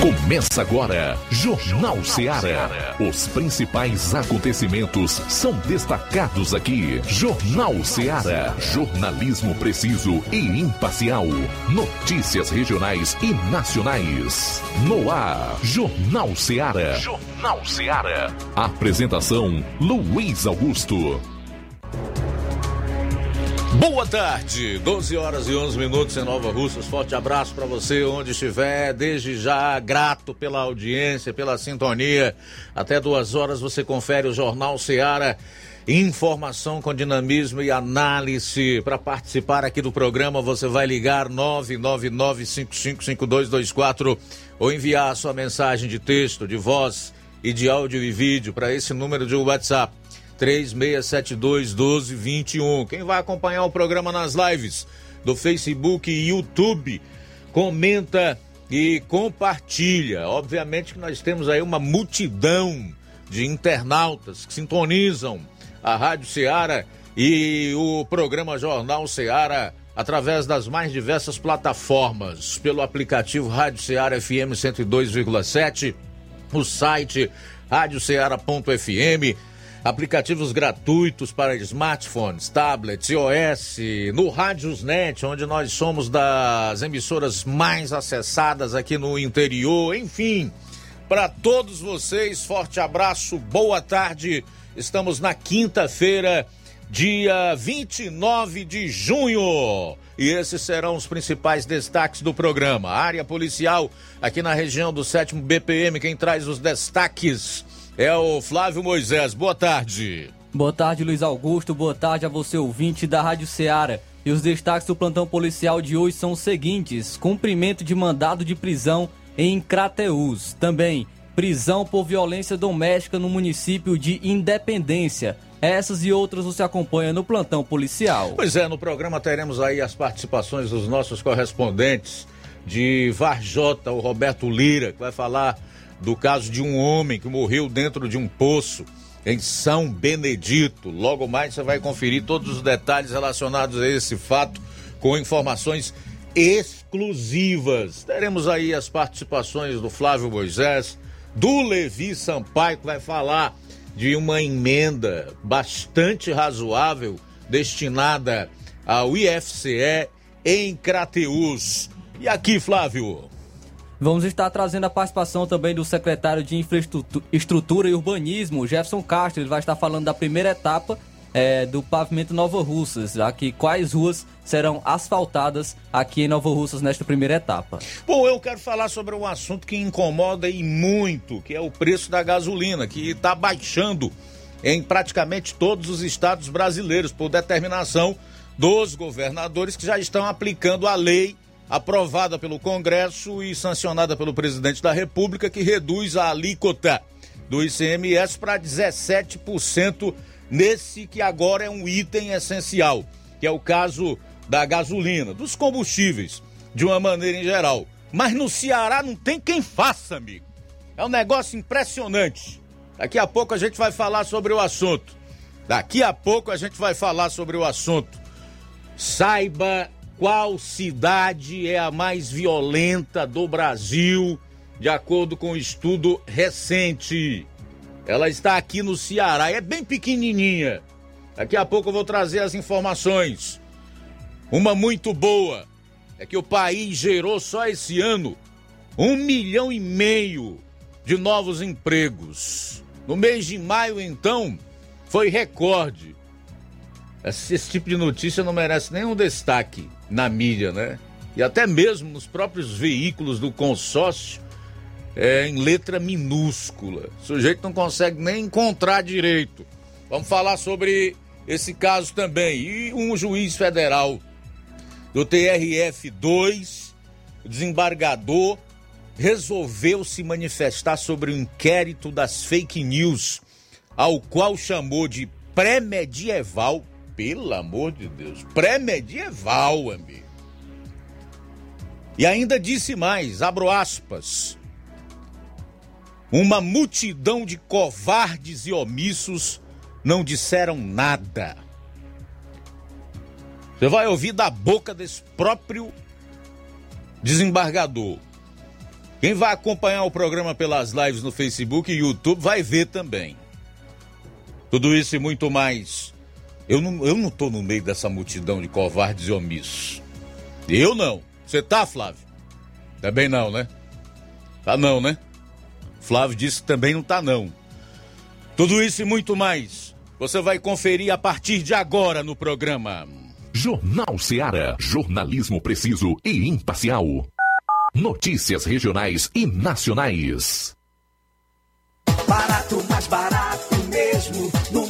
Começa agora, Jornal Seara. Os principais acontecimentos são destacados aqui. Jornal Seara. Jornalismo preciso e imparcial. Notícias regionais e nacionais. No ar, Jornal Seara. Jornal Seara. Apresentação: Luiz Augusto. Boa tarde, 12 horas e 11 minutos em Nova Russas. Forte abraço para você onde estiver. Desde já, grato pela audiência, pela sintonia. Até duas horas você confere o Jornal Seara. Informação com dinamismo e análise. Para participar aqui do programa, você vai ligar 999-555224 ou enviar a sua mensagem de texto, de voz e de áudio e vídeo para esse número de WhatsApp 3672 1221. Quem vai acompanhar o programa nas lives do Facebook e YouTube, comenta e compartilha. Obviamente que nós temos aí uma multidão de internautas que sintonizam a Rádio Ceará e o programa Jornal Ceará através das mais diversas plataformas, pelo aplicativo Rádio Ceará FM 102,7, o site radioceara.fm aplicativos gratuitos para smartphones, tablets, iOS, no Rádiosnet, onde nós somos das emissoras mais acessadas aqui no interior, enfim. Para todos vocês, forte abraço, boa tarde. Estamos na quinta-feira, dia 29 de junho. E esses serão os principais destaques do programa. A área policial aqui na região do 7 BPM, quem traz os destaques é o Flávio Moisés. Boa tarde. Boa tarde, Luiz Augusto. Boa tarde a você, ouvinte da Rádio Ceará. E os destaques do plantão policial de hoje são os seguintes: cumprimento de mandado de prisão em Crateús. Também, prisão por violência doméstica no município de Independência. Essas e outras você acompanha no plantão policial. Pois é, no programa teremos aí as participações dos nossos correspondentes de Varjota, o Roberto Lira, que vai falar do caso de um homem que morreu dentro de um poço em São Benedito. Logo mais você vai conferir todos os detalhes relacionados a esse fato com informações exclusivas. Teremos aí as participações do Flávio Moisés, do Levi Sampaio, que vai falar de uma emenda bastante razoável destinada ao IFCE em Crateus. E aqui, Flávio? Vamos estar trazendo a participação também do secretário de Infraestrutura e Urbanismo, Jefferson Castro. Ele vai estar falando da primeira etapa é, do pavimento Nova Russas, aqui quais ruas serão asfaltadas aqui em Nova Russas nesta primeira etapa. Bom, eu quero falar sobre um assunto que incomoda e muito, que é o preço da gasolina, que está baixando em praticamente todos os estados brasileiros por determinação dos governadores que já estão aplicando a lei aprovada pelo Congresso e sancionada pelo presidente da República, que reduz a alíquota do ICMS para 17% nesse que agora é um item essencial, que é o caso da gasolina, dos combustíveis, de uma maneira em geral. Mas no Ceará não tem quem faça, amigo. É um negócio impressionante. Daqui a pouco a gente vai falar sobre o assunto. Daqui a pouco a gente vai falar sobre o assunto. Saiba qual cidade é a mais violenta do Brasil, de acordo com um estudo recente. Ela está aqui no Ceará, é bem pequenininha. Daqui a pouco eu vou trazer as informações. Uma muito boa é que o país gerou só esse ano um milhão e meio de novos empregos. No mês de maio, então, foi recorde. Esse, esse tipo de notícia não merece nenhum destaque na mídia, né? E até mesmo nos próprios veículos do consórcio, é, em letra minúscula. O sujeito não consegue nem encontrar direito. Vamos falar sobre esse caso também. E um juiz federal do TRF2, desembargador, resolveu se manifestar sobre o inquérito das fake news, ao qual chamou de pré-medieval pelo amor de Deus, pré-medieval, amigo. E ainda disse mais, abro aspas. Uma multidão de covardes e omissos não disseram nada. Você vai ouvir da boca desse próprio desembargador. Quem vai acompanhar o programa pelas lives no Facebook e YouTube vai ver também. Tudo isso e muito mais. Eu não, eu não tô no meio dessa multidão de covardes e omissos. Eu não. Você tá, Flávio? Também não, né? Tá não, né? Flávio disse que também não tá não. Tudo isso e muito mais. Você vai conferir a partir de agora no programa. Jornal Seara. Jornalismo preciso e imparcial. Notícias regionais e nacionais. Barato, mais barato mesmo. No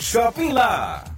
Shopping Lá.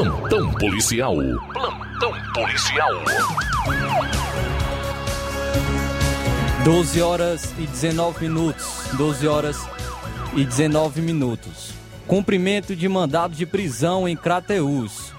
Plantão policial. Plantão policial. 12 horas e 19 minutos. 12 horas e 19 minutos. Cumprimento de mandado de prisão em Crateús.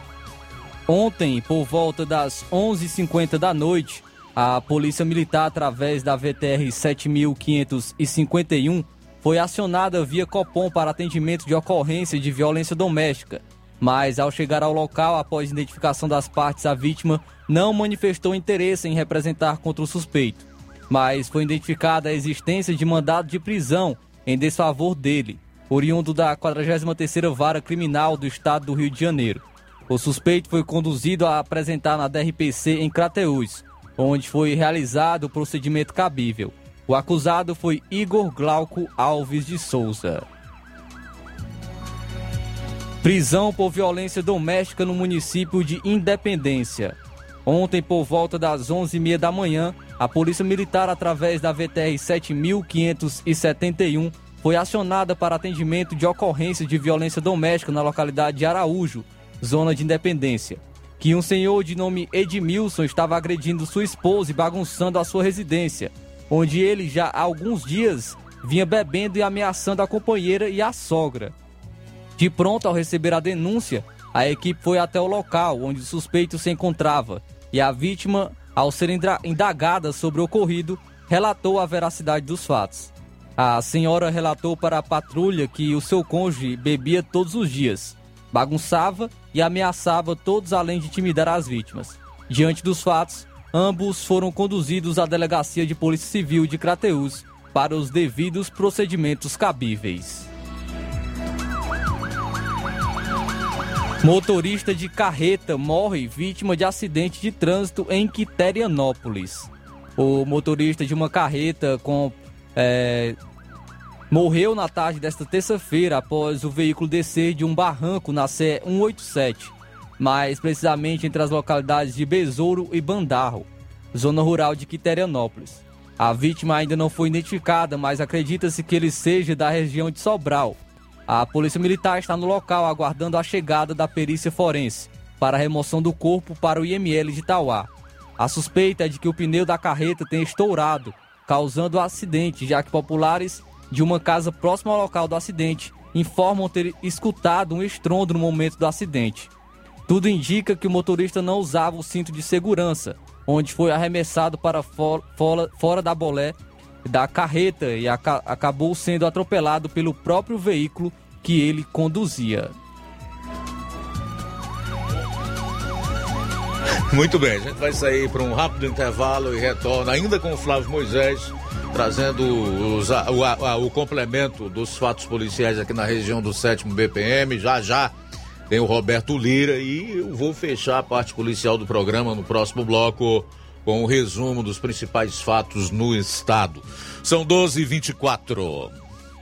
Ontem, por volta das 11h50 da noite, a Polícia Militar, através da VTR 7551, foi acionada via Copom para atendimento de ocorrência de violência doméstica mas ao chegar ao local após identificação das partes, a vítima não manifestou interesse em representar contra o suspeito, mas foi identificada a existência de mandado de prisão em desfavor dele, oriundo da 43ª Vara Criminal do Estado do Rio de Janeiro. O suspeito foi conduzido a apresentar na DRPC em Crateús, onde foi realizado o procedimento cabível. O acusado foi Igor Glauco Alves de Souza. Prisão por violência doméstica no município de Independência. Ontem, por volta das 11h30 da manhã, a Polícia Militar, através da VTR 7571, foi acionada para atendimento de ocorrência de violência doméstica na localidade de Araújo, zona de Independência. Que um senhor de nome Edmilson estava agredindo sua esposa e bagunçando a sua residência, onde ele já há alguns dias vinha bebendo e ameaçando a companheira e a sogra. De pronto, ao receber a denúncia, a equipe foi até o local onde o suspeito se encontrava e a vítima, ao ser indagada sobre o ocorrido, relatou a veracidade dos fatos. A senhora relatou para a patrulha que o seu cônjuge bebia todos os dias, bagunçava e ameaçava todos além de intimidar as vítimas. Diante dos fatos, ambos foram conduzidos à delegacia de Polícia Civil de Crateús para os devidos procedimentos cabíveis. Motorista de carreta morre vítima de acidente de trânsito em Quiterianópolis. O motorista de uma carreta com é, morreu na tarde desta terça-feira após o veículo descer de um barranco na CE 187, mais precisamente entre as localidades de Besouro e Bandarro, zona rural de Quiterianópolis. A vítima ainda não foi identificada, mas acredita-se que ele seja da região de Sobral. A Polícia Militar está no local aguardando a chegada da perícia forense para a remoção do corpo para o IML de Tauá. A suspeita é de que o pneu da carreta tenha estourado, causando o acidente, já que populares de uma casa próxima ao local do acidente informam ter escutado um estrondo no momento do acidente. Tudo indica que o motorista não usava o cinto de segurança, onde foi arremessado para fora, fora da bolé da carreta e aca acabou sendo atropelado pelo próprio veículo que ele conduzia. Muito bem, a gente vai sair para um rápido intervalo e retorna ainda com o Flávio Moisés, trazendo os, o, a, o complemento dos fatos policiais aqui na região do 7 BPM. Já já tem o Roberto Lira e eu vou fechar a parte policial do programa no próximo bloco com o resumo dos principais fatos no estado. São 12 e 24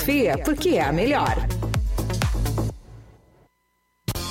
confia porque é a melhor.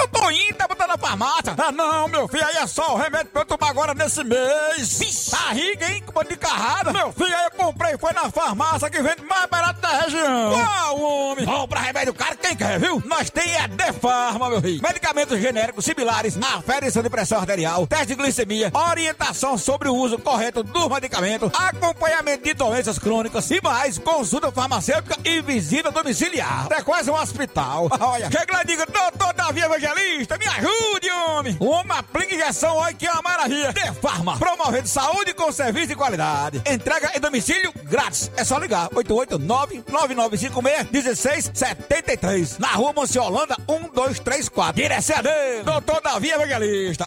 Eu tô indo, tá botando na farmácia. Ah, não, meu filho, aí é só o remédio pra eu tomar agora nesse mês. Tá rica, hein? Com de carrada. Meu filho, aí eu comprei, foi na farmácia que vende mais barato da região. Uau, homem. Compra remédio caro quem quer, viu? Nós tem é Defarma, meu filho. Medicamentos genéricos similares, aferição de pressão arterial, teste de glicemia, orientação sobre o uso correto dos medicamentos, acompanhamento de doenças crônicas e mais, consulta farmacêutica e visita domiciliar. É quase um hospital. Olha, chega lá e diga, doutor Davi Evangelista, me ajude, homem. Uma aplica injeção, olha que é uma maravilha. De Farma, promovendo saúde com serviço de qualidade. Entrega em domicílio grátis. É só ligar, 889-9956-1673. Na rua Monsiolanda, 1234. Direção a Deus, doutor Davi Evangelista.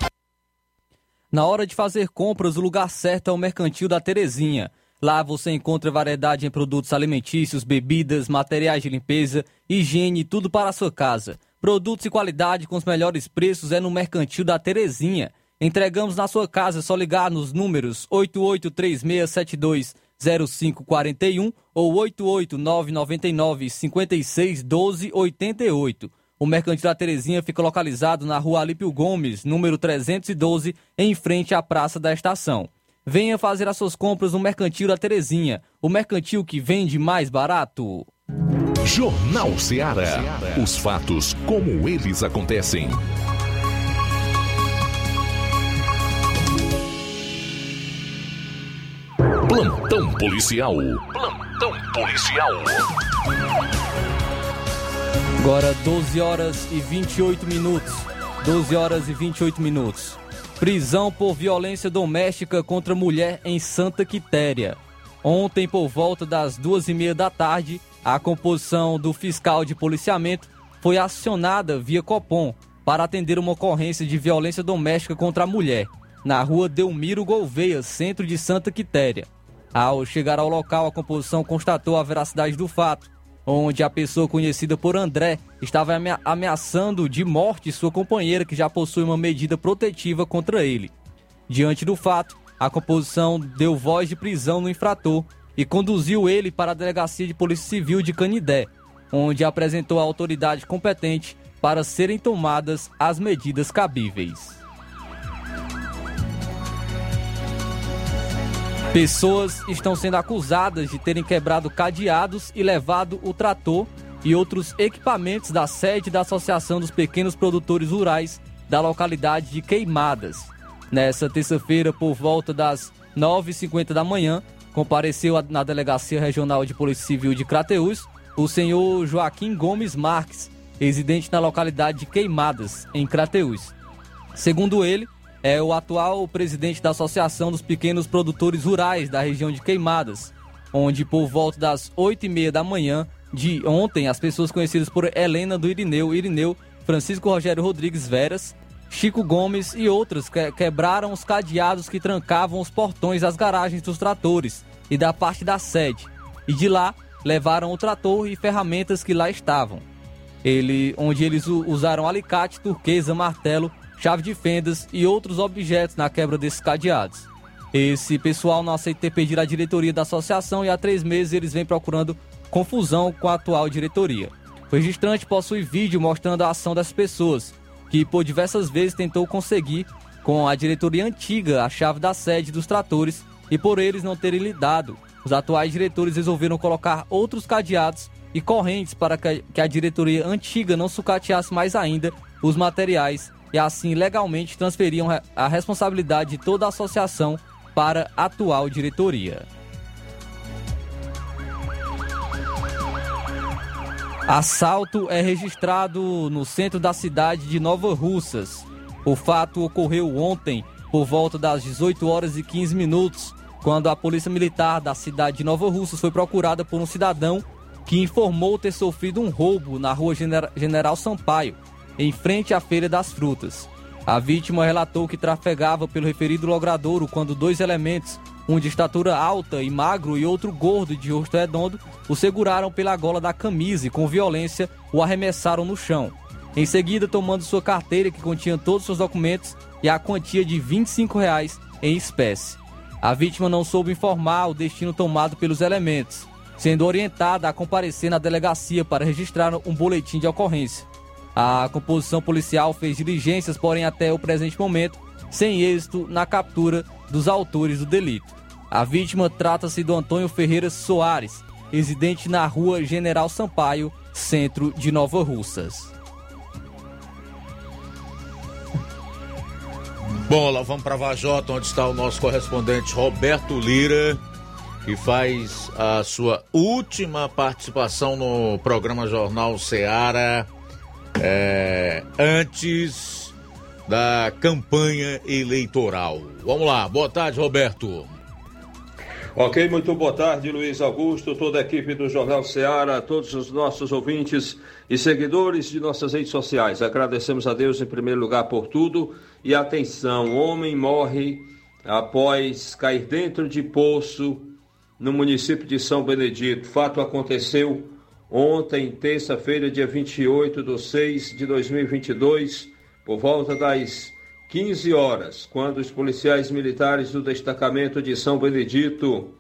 Na hora de fazer compras, o lugar certo é o Mercantil da Terezinha. Lá você encontra variedade em produtos alimentícios, bebidas, materiais de limpeza, higiene tudo para a sua casa. Produtos e qualidade com os melhores preços é no Mercantil da Terezinha. Entregamos na sua casa, é só ligar nos números 8836720541 ou 88999561288. O Mercantil da Terezinha fica localizado na rua Alípio Gomes, número 312, em frente à Praça da Estação. Venha fazer as suas compras no Mercantil da Terezinha, o mercantil que vende mais barato. Jornal Ceará. Os fatos como eles acontecem. Plantão policial. Plantão policial. Agora 12 horas e 28 minutos. 12 horas e 28 minutos. Prisão por violência doméstica contra mulher em Santa Quitéria. Ontem, por volta das duas e meia da tarde, a composição do fiscal de policiamento foi acionada via Copom para atender uma ocorrência de violência doméstica contra a mulher, na rua Delmiro Gouveia, centro de Santa Quitéria. Ao chegar ao local, a composição constatou a veracidade do fato, onde a pessoa conhecida por André estava amea- ameaçando de morte sua companheira, que já possui uma medida protetiva contra ele. Diante do fato, a composição deu voz de prisão no infrator e conduziu ele para a Delegacia de Polícia Civil de Canidé, onde apresentou a autoridade competente para serem tomadas as medidas cabíveis. Pessoas estão sendo acusadas de terem quebrado cadeados e levado o trator e outros equipamentos da sede da Associação dos Pequenos Produtores Rurais da localidade de Queimadas. Nessa terça-feira, por volta das 9h50 da manhã, compareceu na Delegacia Regional de Polícia Civil de Crateús o senhor Joaquim Gomes Marques, residente na localidade de Queimadas, em Crateús. Segundo ele, é o atual presidente da Associação dos Pequenos Produtores Rurais da região de Queimadas, onde por volta das 8 e meia da manhã de ontem, as pessoas conhecidas por Helena do Irineu, Irineu, Francisco Rogério Rodrigues Veras, Chico Gomes e outros que quebraram os cadeados que trancavam os portões das garagens dos tratores e da parte da sede. E de lá levaram o trator e ferramentas que lá estavam. Ele, onde eles usaram alicate, turquesa, martelo, chave de fendas e outros objetos na quebra desses cadeados. Esse pessoal não aceita ter pedido à diretoria da associação e há três meses eles vêm procurando confusão com a atual diretoria. O registrante possui vídeo mostrando a ação das pessoas, que por diversas vezes tentou conseguir com a diretoria antiga a chave da sede dos tratores e por eles não terem lidado, os atuais diretores resolveram colocar outros cadeados e correntes para que a diretoria antiga não sucateasse mais ainda os materiais e assim legalmente transferiam a responsabilidade de toda a associação para a atual diretoria. Assalto é registrado no centro da cidade de Nova Russas. O fato ocorreu ontem, por volta das 18 horas e 15 minutos, quando a polícia militar da cidade de Nova Russas foi procurada por um cidadão que informou ter sofrido um roubo na rua General Sampaio, em frente à Feira das Frutas. A vítima relatou que trafegava pelo referido logradouro quando dois elementos, um de estatura alta e magro e outro gordo de rosto redondo, o seguraram pela gola da camisa e com violência o arremessaram no chão. Em seguida, tomando sua carteira que continha todos os seus documentos e a quantia de 25 reais em espécie. A vítima não soube informar o destino tomado pelos elementos, sendo orientada a comparecer na delegacia para registrar um boletim de ocorrência. A composição policial fez diligências, porém até o presente momento, sem êxito na captura dos autores do delito. A vítima trata-se do Antônio Ferreira Soares, residente na rua General Sampaio, centro de Nova Russas. Bom, lá vamos para Vajota, onde está o nosso correspondente Roberto Lira, que faz a sua última participação no programa Jornal Seara é, antes da campanha eleitoral. Vamos lá, boa tarde, Roberto. Ok, muito boa tarde, Luiz Augusto, toda a equipe do Jornal Ceará, todos os nossos ouvintes e seguidores de nossas redes sociais. Agradecemos a Deus em primeiro lugar por tudo e atenção: homem morre após cair dentro de poço no município de São Benedito. Fato aconteceu ontem, terça-feira, dia 28 de 6 de 2022, por volta das 15 horas, quando os policiais militares do destacamento de São Benedito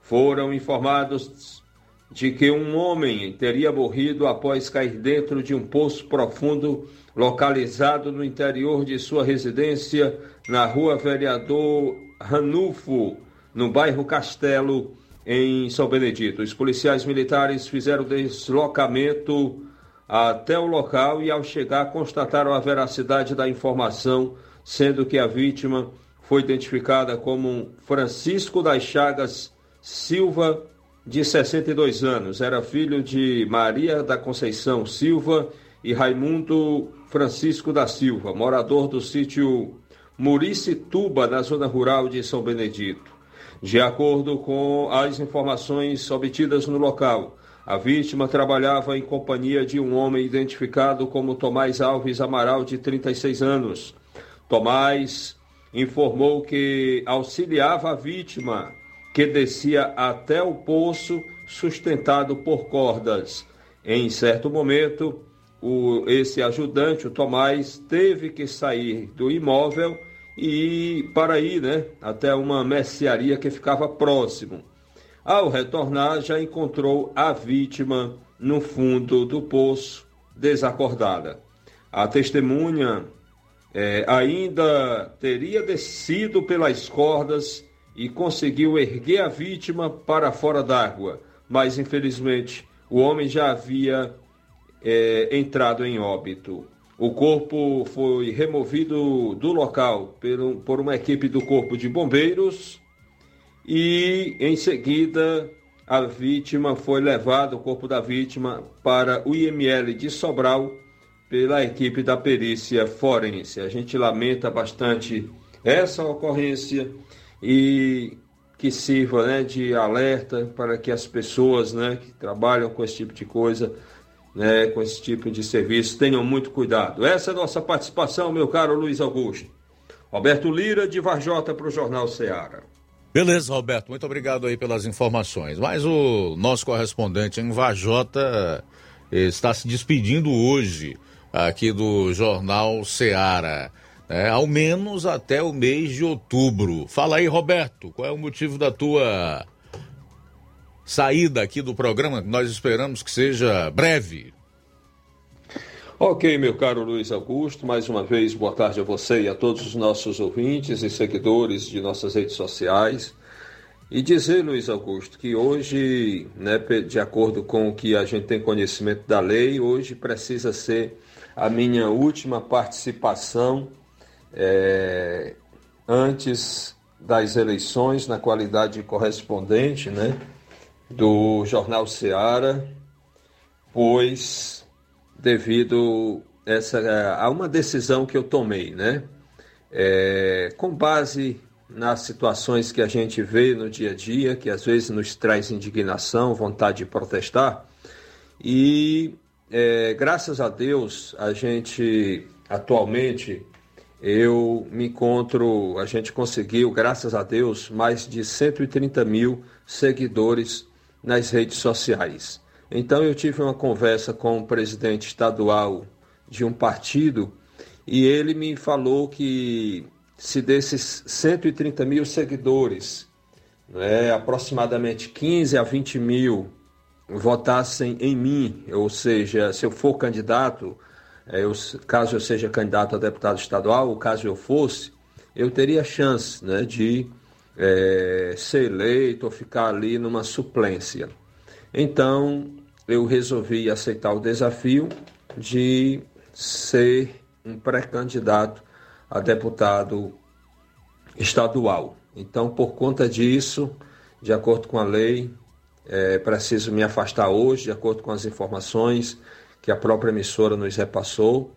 foram informados de que um homem teria morrido após cair dentro de um poço profundo localizado no interior de sua residência na rua Vereador Ranulfo, no bairro Castelo, em São Benedito. Os policiais militares fizeram deslocamento até o local e, ao chegar, constataram a veracidade da informação, sendo que a vítima foi identificada como Francisco das Chagas Silva, de 62 anos. Era filho de Maria da Conceição Silva e Raimundo Francisco da Silva, morador do sítio Muricituba, na zona rural de São Benedito. De acordo com as informações obtidas no local, a vítima trabalhava em companhia de um homem identificado como Tomás Alves Amaral, de 36 anos. Tomás informou que auxiliava a vítima, que descia até o poço sustentado por cordas. Em certo momento, o, esse ajudante, o Tomás, teve que sair do imóvel e para ir né, até uma mercearia que ficava próximo. Ao retornar, já encontrou a vítima no fundo do poço, desacordada. A testemunha é, ainda teria descido pelas cordas e conseguiu erguer a vítima para fora d'água, mas infelizmente o homem já havia é, entrado em óbito. O corpo foi removido do local por, por uma equipe do Corpo de Bombeiros e, em seguida, a vítima foi levada, o corpo da vítima, para o IML de Sobral pela equipe da perícia forense. A gente lamenta bastante essa ocorrência e que sirva né, de alerta para que as pessoas né, que trabalham com esse tipo de coisa, né, com esse tipo de serviço, tenham muito cuidado. Essa é a nossa participação, meu caro Luiz Augusto. Roberto Lira, de Varjota, para o Jornal Ceará. Beleza, Roberto, muito obrigado aí pelas informações. Mas o nosso correspondente em Vajota está se despedindo hoje aqui do Jornal Ceará, né? ao menos até o mês de outubro. Fala aí, Roberto, qual é o motivo da tua saída aqui do programa? Nós esperamos que seja breve. Ok, meu caro Luiz Augusto, mais uma vez boa tarde a você e a todos os nossos ouvintes e seguidores de nossas redes sociais. E dizer, Luiz Augusto, que hoje, né, de acordo com o que a gente tem conhecimento da lei, hoje precisa ser a minha última participação é, antes das eleições na qualidade de correspondente né, do Jornal Seara, pois devido essa, a uma decisão que eu tomei, né? É, com base nas situações que a gente vê no dia a dia, que às vezes nos traz indignação, vontade de protestar. E é, graças a Deus, a gente atualmente eu me encontro, a gente conseguiu, graças a Deus, mais de 130 mil seguidores nas redes sociais. Então eu tive uma conversa com o presidente estadual de um partido e ele me falou que se desses 130 mil seguidores, né, aproximadamente 15 a 20 mil votassem em mim, ou seja, se eu for candidato, é, eu, caso eu seja candidato a deputado estadual, ou caso eu fosse, eu teria chance né, de é, ser eleito ou ficar ali numa suplência. Então, eu resolvi aceitar o desafio de ser um pré-candidato a deputado estadual. Então, por conta disso, de acordo com a lei, é preciso me afastar hoje, de acordo com as informações que a própria emissora nos repassou.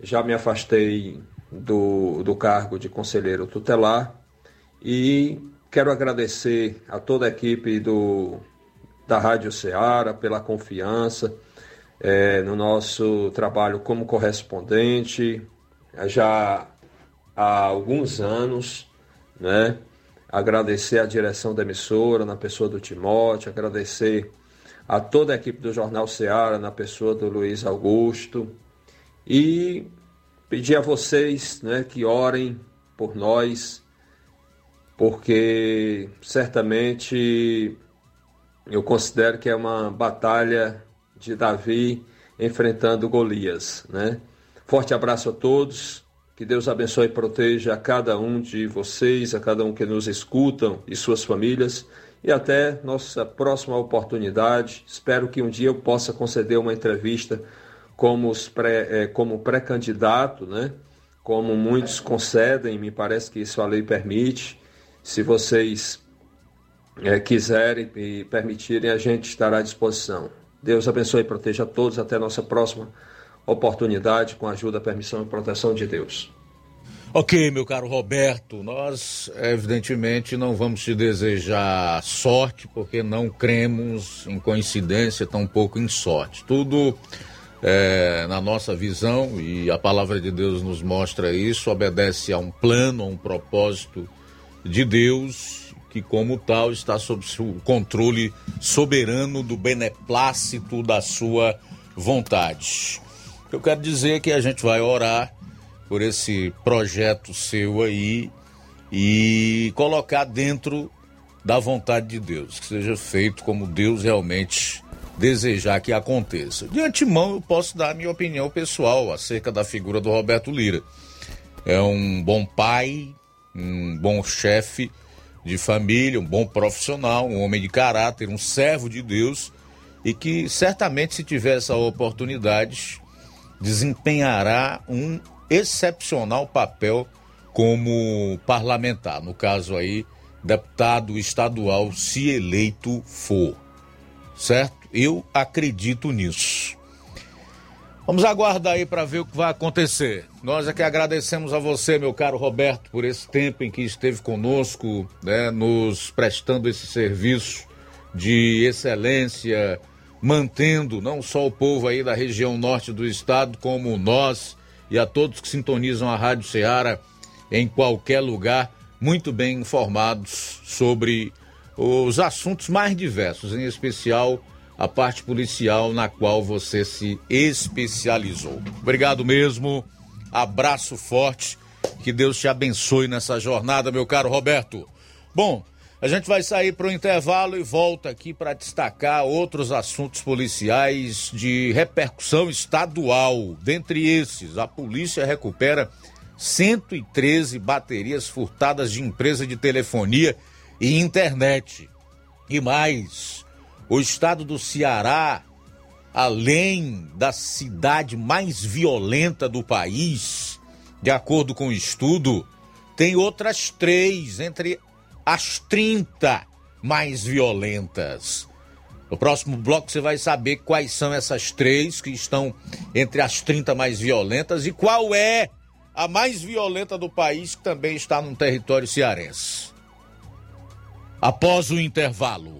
Já me afastei do, do cargo de conselheiro tutelar e quero agradecer a toda a equipe do da Rádio Ceará pela confiança é, no nosso trabalho como correspondente já há alguns anos, né? Agradecer a direção da emissora na pessoa do Timóteo, agradecer a toda a equipe do Jornal Ceará na pessoa do Luiz Augusto e pedir a vocês, né, que orem por nós, porque certamente eu considero que é uma batalha de Davi enfrentando Golias, né? Forte abraço a todos. Que Deus abençoe e proteja a cada um de vocês, a cada um que nos escutam e suas famílias. E até nossa próxima oportunidade. Espero que um dia eu possa conceder uma entrevista como, pré, é, como pré-candidato, né? Como muitos concedem, me parece que isso a lei permite. Se vocês é, quiserem e permitirem, a gente estará à disposição. Deus abençoe e proteja a todos. Até nossa próxima oportunidade, com a ajuda, permissão e proteção de Deus. Ok, meu caro Roberto, nós evidentemente não vamos te desejar sorte, porque não cremos em coincidência, tampouco em sorte. Tudo é, na nossa visão, e a palavra de Deus nos mostra isso, obedece a um plano, a um propósito de Deus que, como tal, está sob o controle soberano do beneplácito da sua vontade. Eu quero dizer que a gente vai orar por esse projeto seu aí e colocar dentro da vontade de Deus, que seja feito como Deus realmente desejar que aconteça. De antemão, eu posso dar a minha opinião pessoal acerca da figura do Roberto Lira. É um bom pai, um bom chefe, de família, um bom profissional, um homem de caráter, um servo de Deus e que certamente, se tiver essa oportunidade, desempenhará um excepcional papel como parlamentar. No caso aí, deputado estadual, se eleito for. Certo? Eu acredito nisso. Vamos aguardar aí para ver o que vai acontecer. Nós é que agradecemos a você, meu caro Roberto, por esse tempo em que esteve conosco, né, nos prestando esse serviço de excelência, mantendo não só o povo aí da região norte do estado, como nós e a todos que sintonizam a Rádio Ceará em qualquer lugar, muito bem informados sobre os assuntos mais diversos, em especial a parte policial na qual você se especializou. Obrigado mesmo, abraço forte, que Deus te abençoe nessa jornada, meu caro Roberto. Bom, a gente vai sair para o intervalo e volta aqui para destacar outros assuntos policiais de repercussão estadual. Dentre esses, a polícia recupera 113 baterias furtadas de empresa de telefonia e internet. E mais, o estado do Ceará, além da cidade mais violenta do país, de acordo com o estudo, tem outras três entre as 30 mais violentas. No próximo bloco você vai saber quais são essas três que estão entre as 30 mais violentas e qual é a mais violenta do país que também está no território cearense. Após o intervalo.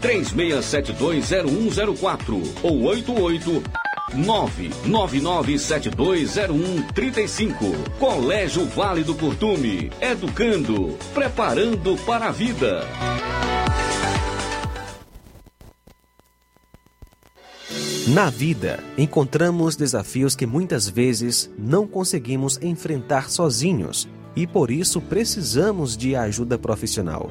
36720104 ou 88 999720135. Colégio Vale do Curtume. Educando, preparando para a vida. Na vida, encontramos desafios que muitas vezes não conseguimos enfrentar sozinhos e por isso precisamos de ajuda profissional.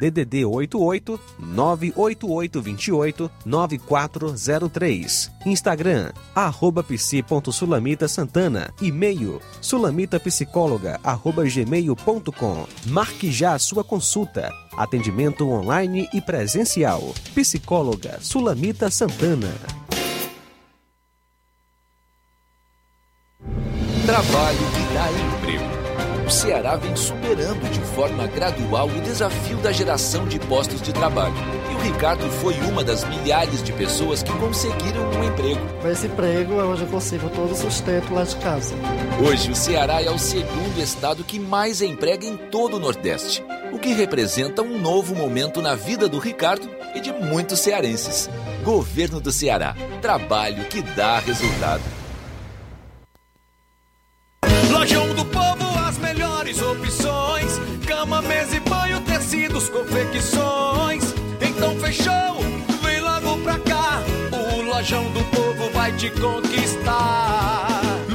DDD 88 98828 9403. Instagram, arroba psi.sulamita Santana. E-mail, sulamitapsicóloga, arroba gmail.com. Marque já a sua consulta. Atendimento online e presencial. Psicóloga Sulamita Santana. Trabalho. O Ceará vem superando de forma gradual o desafio da geração de postos de trabalho. E o Ricardo foi uma das milhares de pessoas que conseguiram um emprego. Com esse emprego, hoje eu consigo todo o sustento lá de casa. Hoje, o Ceará é o segundo estado que mais emprega em todo o Nordeste, o que representa um novo momento na vida do Ricardo e de muitos cearenses. Governo do Ceará. Trabalho que dá resultado. Lojão do Povo, melhores opções: cama, mesa e banho, tecidos, confecções. Então fechou, vem logo pra cá. O Lojão do Povo vai te conquistar.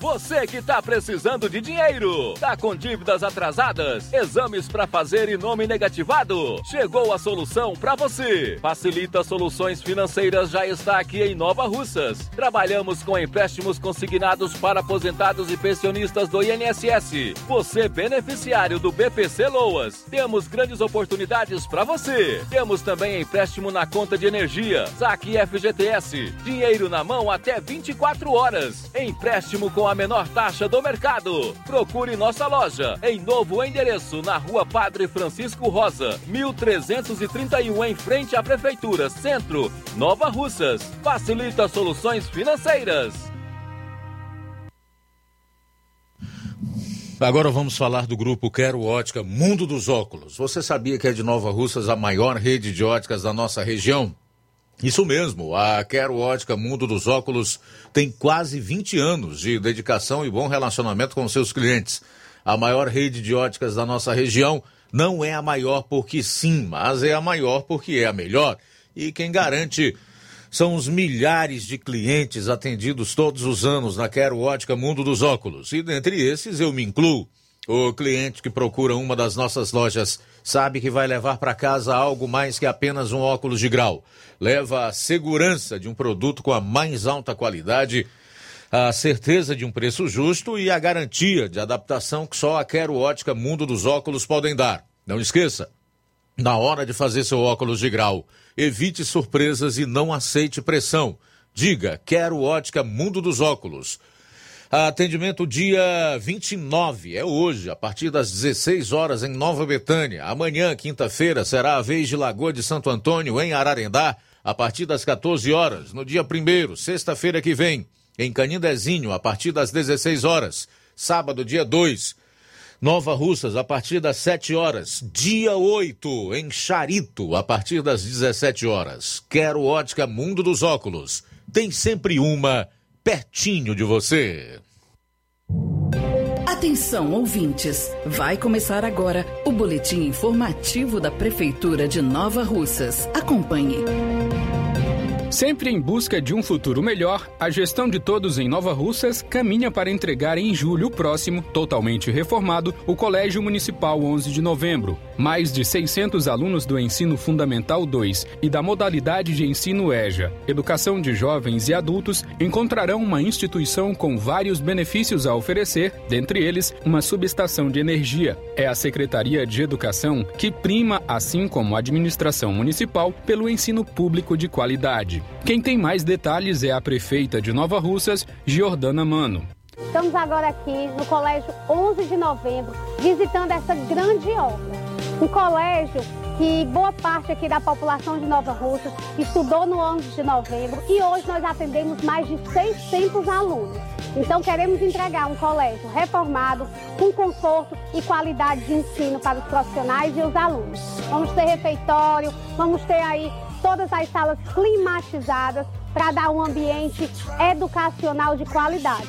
Você que tá precisando de dinheiro, tá com dívidas atrasadas, exames para fazer e nome negativado? Chegou a solução para você. Facilita Soluções Financeiras já está aqui em Nova Russas. Trabalhamos com empréstimos consignados para aposentados e pensionistas do INSS. Você beneficiário do BPC Loas. Temos grandes oportunidades para você. Temos também empréstimo na conta de energia, saque FGTS, dinheiro na mão até 24 horas. Empréstimo com a menor taxa do mercado. Procure nossa loja em novo endereço na Rua Padre Francisco Rosa, 1331 em frente à Prefeitura Centro, Nova Russas. Facilita soluções financeiras. Agora vamos falar do grupo Quero Ótica Mundo dos Óculos. Você sabia que é de Nova Russas a maior rede de óticas da nossa região? Isso mesmo, a Quero Ótica Mundo dos Óculos tem quase 20 anos de dedicação e bom relacionamento com seus clientes. A maior rede de óticas da nossa região não é a maior porque sim, mas é a maior porque é a melhor. E quem garante são os milhares de clientes atendidos todos os anos na Quero Ótica Mundo dos Óculos. E dentre esses eu me incluo. O cliente que procura uma das nossas lojas sabe que vai levar para casa algo mais que apenas um óculos de grau. Leva a segurança de um produto com a mais alta qualidade, a certeza de um preço justo e a garantia de adaptação que só a Quero Ótica Mundo dos Óculos podem dar. Não esqueça, na hora de fazer seu óculos de grau, evite surpresas e não aceite pressão. Diga, quero ótica Mundo dos Óculos. Atendimento dia 29, é hoje, a partir das 16 horas em Nova Betânia. Amanhã, quinta-feira, será a vez de Lagoa de Santo Antônio, em Ararendá, a partir das 14 horas. No dia 1 sexta-feira que vem, em Canindezinho, a partir das 16 horas. Sábado, dia 2, Nova Russas, a partir das 7 horas. Dia 8, em Charito, a partir das 17 horas. Quero ótica Mundo dos Óculos. Tem sempre uma pertinho de você. Atenção, ouvintes! Vai começar agora o boletim informativo da Prefeitura de Nova Russas. Acompanhe. Sempre em busca de um futuro melhor, a gestão de todos em Nova Russas caminha para entregar em julho próximo, totalmente reformado, o Colégio Municipal 11 de Novembro. Mais de 600 alunos do Ensino Fundamental 2 e da modalidade de ensino EJA, Educação de Jovens e Adultos, encontrarão uma instituição com vários benefícios a oferecer, dentre eles, uma subestação de energia. É a Secretaria de Educação que prima, assim como a administração municipal, pelo ensino público de qualidade. Quem tem mais detalhes é a prefeita de Nova Russas, Giordana Mano. Estamos agora aqui no Colégio 11 de Novembro, visitando essa grande obra. Um colégio que boa parte aqui da população de Nova Russas estudou no 11 de novembro e hoje nós atendemos mais de 600 alunos. Então queremos entregar um colégio reformado, com conforto e qualidade de ensino para os profissionais e os alunos. Vamos ter refeitório, vamos ter aí todas as salas climatizadas para dar um ambiente educacional de qualidade.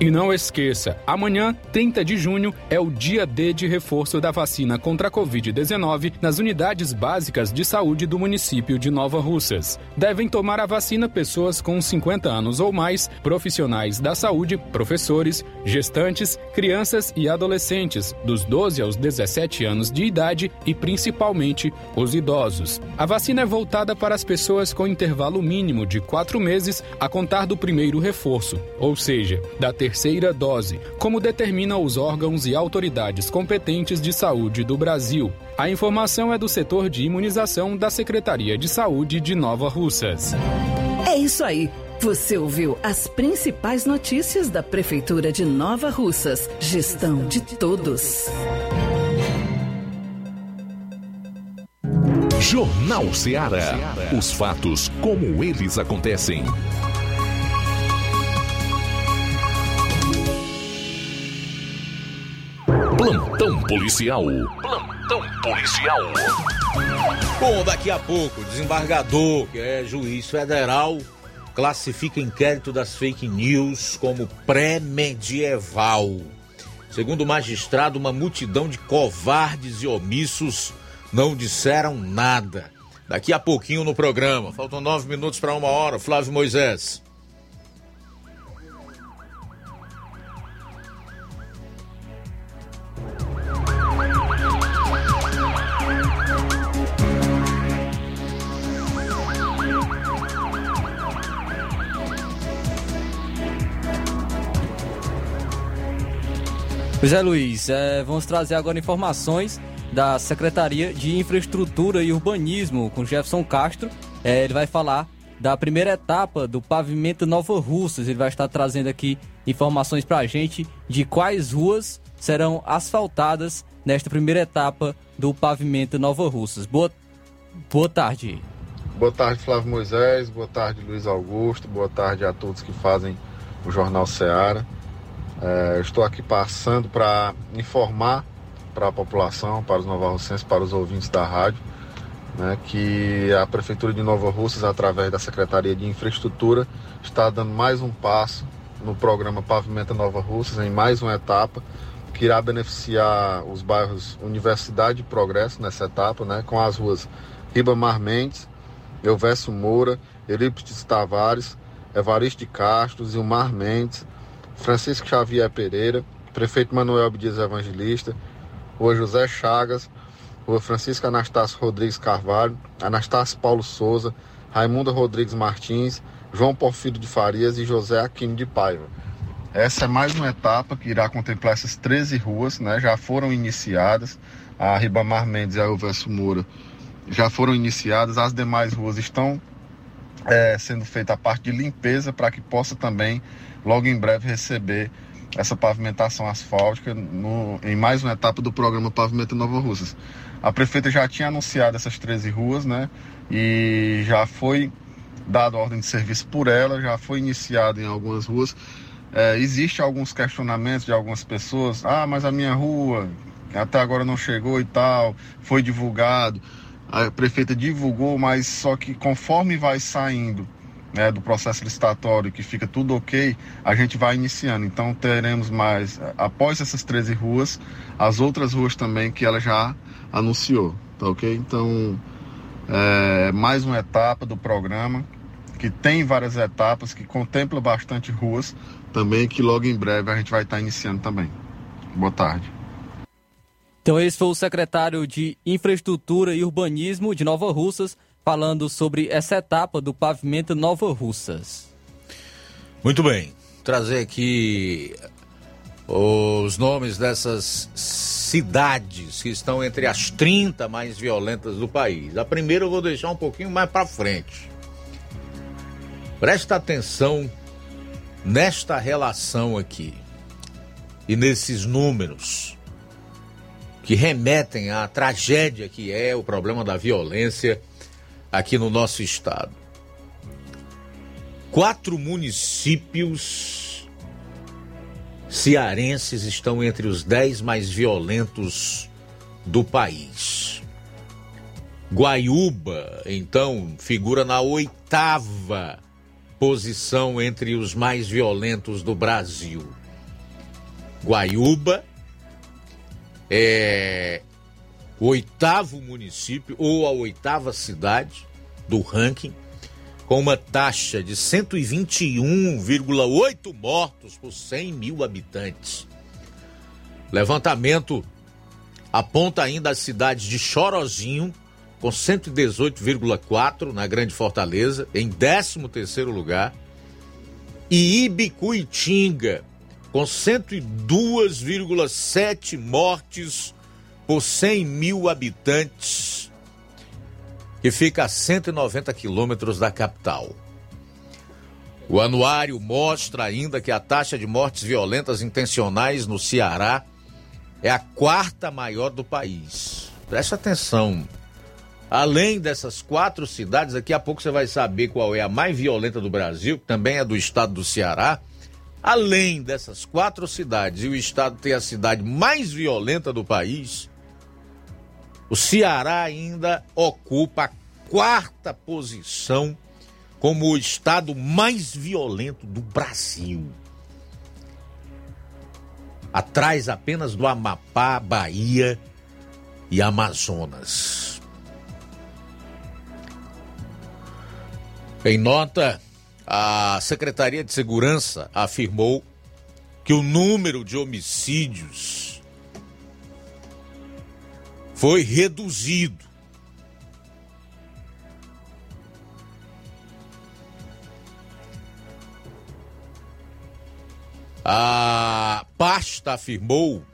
E não esqueça, amanhã, 30 de junho, é o dia D de reforço da vacina contra a Covid-19 nas unidades básicas de saúde do município de Nova Russas. Devem tomar a vacina pessoas com 50 anos ou mais, profissionais da saúde, professores, gestantes, crianças e adolescentes, dos 12 aos 17 anos de idade e principalmente os idosos. A vacina é voltada para as pessoas com intervalo mínimo de quatro meses a contar do primeiro reforço, ou seja, da terceira dose, como determinam os órgãos e autoridades competentes de saúde do Brasil. A informação é do setor de imunização da Secretaria de Saúde de Nova Russas. É isso aí. Você ouviu as principais notícias da Prefeitura de Nova Russas. Gestão de todos. Jornal Ceará. Os fatos como eles acontecem. Plantão policial. Plantão policial. Bom, daqui a pouco, desembargador, que é juiz federal, classifica inquérito das fake news como pré-medieval. Segundo o magistrado, uma multidão de covardes e omissos não disseram nada. Daqui a pouquinho no programa. Faltam nove minutos para uma hora. Flávio Moisés. Pois é, Luiz, é, vamos trazer agora informações da Secretaria de Infraestrutura e Urbanismo com Jefferson Castro. É, ele vai falar da primeira etapa do pavimento Nova Russas. Ele vai estar trazendo aqui informações para a gente de quais ruas serão asfaltadas nesta primeira etapa do pavimento Nova Russas. Boa, boa tarde. Boa tarde, Flávio Moisés. Boa tarde, Luiz Augusto. Boa tarde a todos que fazem o Jornal Seara. É, estou aqui passando para informar para a população, para os novarrocenses, para os ouvintes da rádio, né, que a Prefeitura de Nova Russas, através da Secretaria de Infraestrutura, está dando mais um passo no programa Pavimenta Nova Russas, em mais uma etapa, que irá beneficiar os bairros Universidade e Progresso nessa etapa, né, com as ruas Ribamar Mendes, Elvésio Moura, Eurípides Tavares, Evaristo de Castro, Zilmar Mendes, Francisco Xavier Pereira, Prefeito Manuel Abdias Evangelista, Rua José Chagas, Rua Francisco Anastácio Rodrigues Carvalho, Anastácio Paulo Souza, Raimunda Rodrigues Martins, João Porfírio de Farias e José Aquino de Paiva. Essa é mais uma etapa que irá contemplar essas 13 ruas, né? já foram iniciadas. A Ribamar Mendes e a Elvésio Moura já foram iniciadas, as demais ruas estão é, sendo feita a parte de limpeza para que possa também, logo em breve, receber essa pavimentação asfáltica no, em mais uma etapa do programa Pavimento Nova Russas. A prefeita já tinha anunciado essas 13 ruas, né? E já foi dado ordem de serviço por ela, já foi iniciado em algumas ruas. É, existe alguns questionamentos de algumas pessoas, ah, mas a minha rua até agora não chegou e tal, foi divulgado. A prefeita divulgou, mas só que conforme vai saindo né, do processo licitatório, que fica tudo ok, a gente vai iniciando. Então teremos mais, após essas 13 ruas, as outras ruas também que ela já anunciou, tá ok? Então, é mais uma etapa do programa, que tem várias etapas, que contempla bastante ruas também, que logo em breve a gente vai estar iniciando também. Boa tarde. Então esse foi o secretário de Infraestrutura e Urbanismo de Nova Russas, falando sobre essa etapa do pavimento Nova Russas. Muito bem. Trazer aqui os nomes dessas cidades que estão entre as 30 mais violentas do país. A primeira eu vou deixar um pouquinho mais para frente. Presta atenção nesta relação aqui e nesses números que remetem à tragédia que é o problema da violência aqui no nosso estado. Quatro municípios cearenses estão entre os dez mais violentos do país. Guaiúba, então, figura na oitava posição entre os mais violentos do Brasil. Guaiúba é o oitavo município ou a oitava cidade do ranking, com uma taxa de 121,8 mortos por 100 mil habitantes. Levantamento aponta ainda as cidades de Chorozinho, com 118,4 na Grande Fortaleza, em 13º lugar, e Ibicuitinga, com 102,7 mortes por 100 mil habitantes, que fica a 190 quilômetros da capital. O anuário mostra ainda que a taxa de mortes violentas intencionais no Ceará é a quarta maior do país. Preste atenção. Além dessas quatro cidades, daqui a pouco você vai saber qual é a mais violenta do Brasil, que também é do estado do Ceará. Além dessas quatro cidades e o estado tem a cidade mais violenta do país, o Ceará ainda ocupa a quarta posição como o estado mais violento do Brasil. Atrás apenas do Amapá, Bahia e Amazonas. Em nota, a Secretaria de Segurança afirmou que o número de homicídios foi reduzido. A pasta afirmou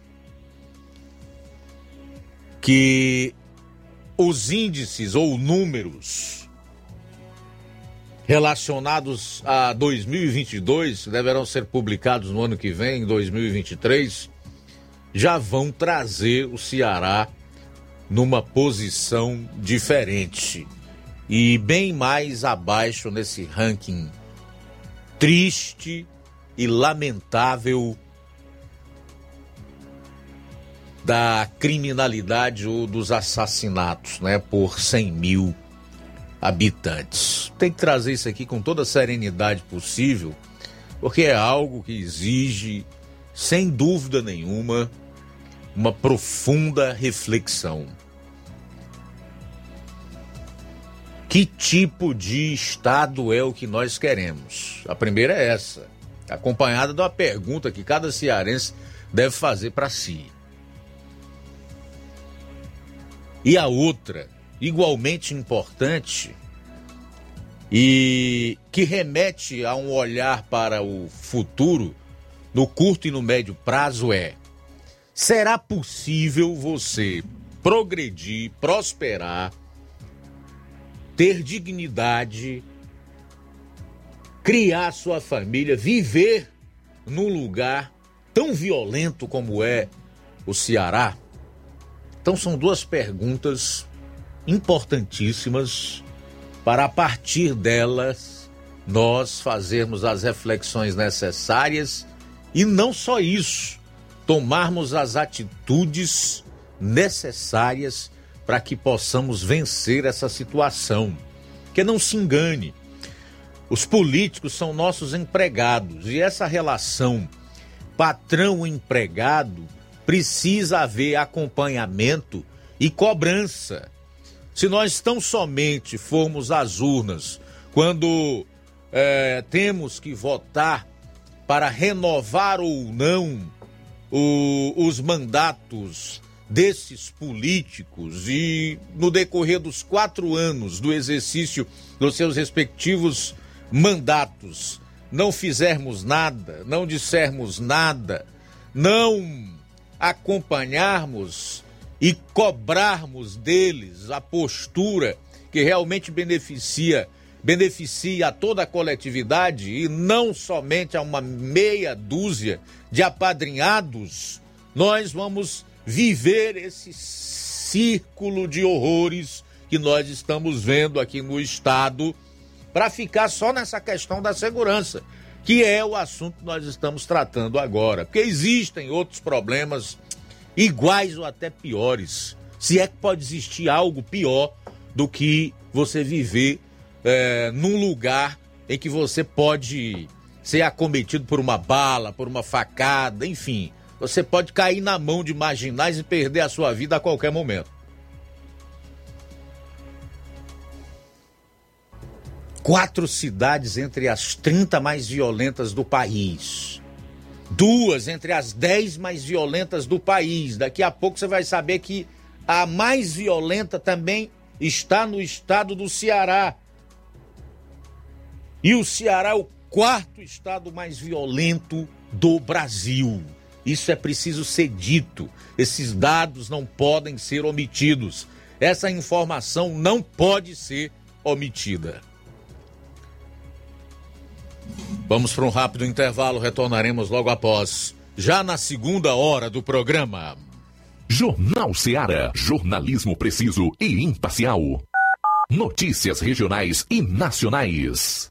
que os índices ou números relacionados a 2022, que deverão ser publicados no ano que vem, em 2023, já vão trazer o Ceará numa posição diferente e bem mais abaixo nesse ranking triste e lamentável da criminalidade ou dos assassinatos, né, por 100 mil habitantes. Tem que trazer isso aqui com toda a serenidade possível, porque é algo que exige, sem dúvida nenhuma, uma profunda reflexão. Que tipo de Estado é o que nós queremos? A primeira é essa, acompanhada de uma pergunta que cada cearense deve fazer para si. E a outra, igualmente importante, e que remete a um olhar para o futuro, no curto e no médio prazo, é: será possível você progredir, prosperar, ter dignidade, criar sua família, viver num lugar tão violento como é o Ceará? Então são duas perguntas importantíssimas para a partir delas nós fazermos as reflexões necessárias e não só isso, tomarmos as atitudes necessárias para que possamos vencer essa situação. Que não se engane, os políticos são nossos empregados e essa relação patrão-empregado precisa haver acompanhamento e cobrança. Se nós tão somente formos às urnas quando é, temos que votar para renovar ou não o, os mandatos desses políticos e no decorrer dos quatro anos do exercício dos seus respectivos mandatos não fizermos nada, não dissermos nada, não acompanharmos e cobrarmos deles a postura que realmente beneficia beneficia a toda a coletividade e não somente a uma meia dúzia de apadrinhados, nós vamos viver esse círculo de horrores que nós estamos vendo aqui no estado para ficar só nessa questão da segurança que é o assunto que nós estamos tratando agora. Porque existem outros problemas iguais ou até piores. Se é que pode existir algo pior do que você viver é, num lugar em que você pode ser acometido por uma bala, por uma facada, enfim. Você pode cair na mão de marginais e perder a sua vida a qualquer momento. quatro cidades entre as 30 mais violentas do país. Duas entre as 10 mais violentas do país. Daqui a pouco você vai saber que a mais violenta também está no estado do Ceará. E o Ceará é o quarto estado mais violento do Brasil. Isso é preciso ser dito. Esses dados não podem ser omitidos. Essa informação não pode ser omitida. Vamos para um rápido intervalo, retornaremos logo após, já na segunda hora do programa. Jornal Seara. Jornalismo preciso e imparcial. Notícias regionais e nacionais.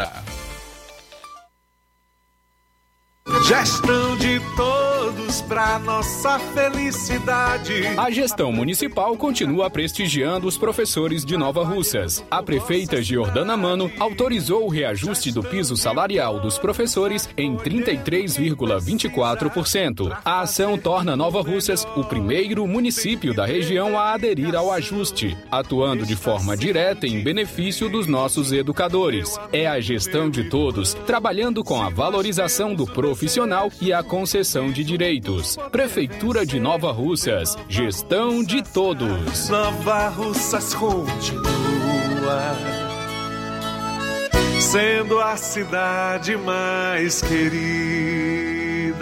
Gestão de todos juntos pra nossa felicidade. A gestão municipal continua prestigiando os professores de Nova Russas. A prefeita Giordana Mano autorizou o reajuste do piso salarial dos professores em 33,24%. A ação torna Nova Russas o primeiro município da região a aderir ao ajuste, atuando de forma direta em benefício dos nossos educadores. É a gestão de todos, trabalhando com a valorização do profissional e a concessão de direitos. Prefeitura de Nova Russas, gestão de todos. Nova Russas continua sendo a cidade mais querida.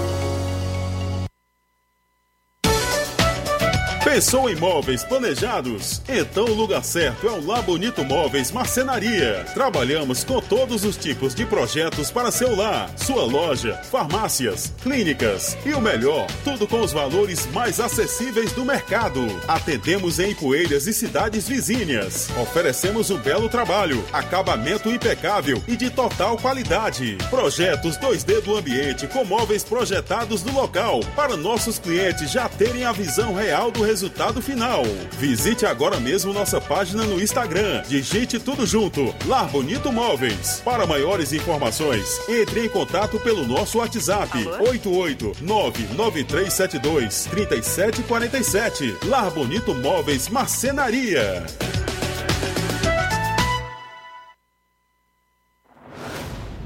Pensou em móveis planejados? Então o lugar certo é o Lá Bonito Móveis Marcenaria. Trabalhamos com todos os tipos de projetos para seu lar, sua loja, farmácias, clínicas e o melhor, tudo com os valores mais acessíveis do mercado. Atendemos em Poeiras e cidades vizinhas. Oferecemos um belo trabalho, acabamento impecável e de total qualidade. Projetos 2D do ambiente com móveis projetados no local para nossos clientes já terem a visão real do resultado resultado final. Visite agora mesmo nossa página no Instagram. Digite tudo junto. Lar Bonito Móveis. Para maiores informações, entre em contato pelo nosso WhatsApp. 889-9372-3747. Lar Bonito Móveis Marcenaria.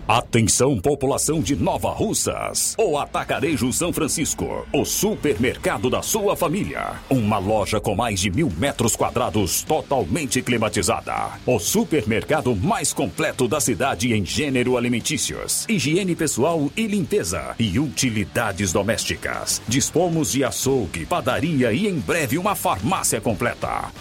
Atenção, população de Nova Russas. O Atacarejo São Francisco, o supermercado da sua família. Uma loja com mais de mil metros quadrados, totalmente climatizada. O supermercado mais completo da cidade em gênero alimentícios, higiene pessoal e limpeza e utilidades domésticas. Dispomos de açougue, padaria e em breve uma farmácia completa.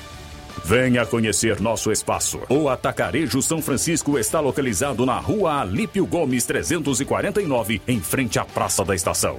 Venha conhecer nosso espaço. O Atacarejo São Francisco está localizado na rua Alípio Gomes 349, em frente à Praça da Estação.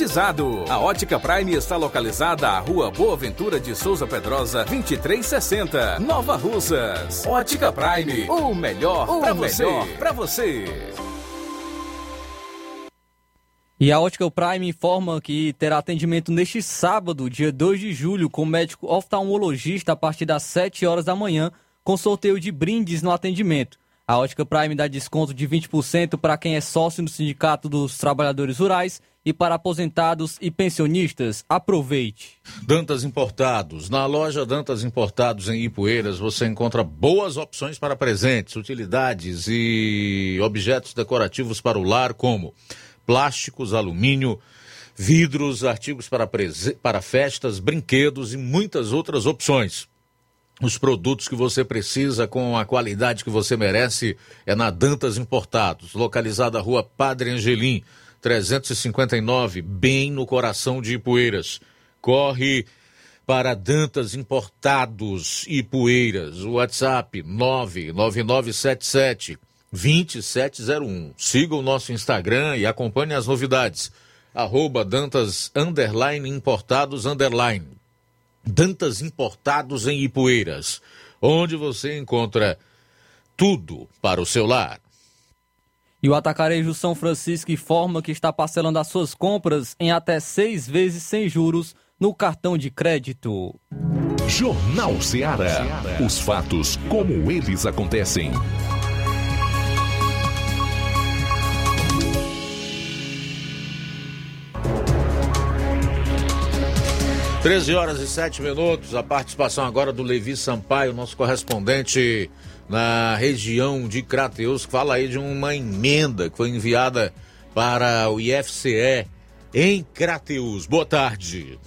climatizado. A Ótica Prime está localizada à Rua Boa Ventura de Souza Pedrosa, 2360, Nova Russas. Ótica Prime, o melhor para você. Para você. E a Ótica Prime informa que terá atendimento neste sábado, dia 2 de julho, com médico oftalmologista a partir das 7 horas da manhã, com sorteio de brindes no atendimento. A Ótica Prime dá desconto de 20% para quem é sócio no Sindicato dos Trabalhadores Rurais e para aposentados e pensionistas. Aproveite. Dantas Importados. Na loja Dantas Importados em Ipueiras você encontra boas opções para presentes, utilidades e objetos decorativos para o lar, como plásticos, alumínio, vidros, artigos para, para festas, brinquedos e muitas outras opções. Os produtos que você precisa com a qualidade que você merece é na Dantas Importados, localizada na rua Padre Angelim, 359, bem no coração de Ipueiras. Corre para Dantas Importados e Poeiras. WhatsApp 99977 2701. Siga o nosso Instagram e acompanhe as novidades. arroba Dantas underline importados underline. Dantas Importados em Ipueiras, onde você encontra tudo para o seu lar. E o Atacarejo São Francisco informa que está parcelando as suas compras em até seis vezes sem juros no cartão de crédito. Jornal Ceará. Os fatos como eles acontecem. 13 horas e 7 minutos, a participação agora do Levi Sampaio, nosso correspondente na região de Crateus, fala aí de uma emenda que foi enviada para o IFCE em Crateus. Boa tarde.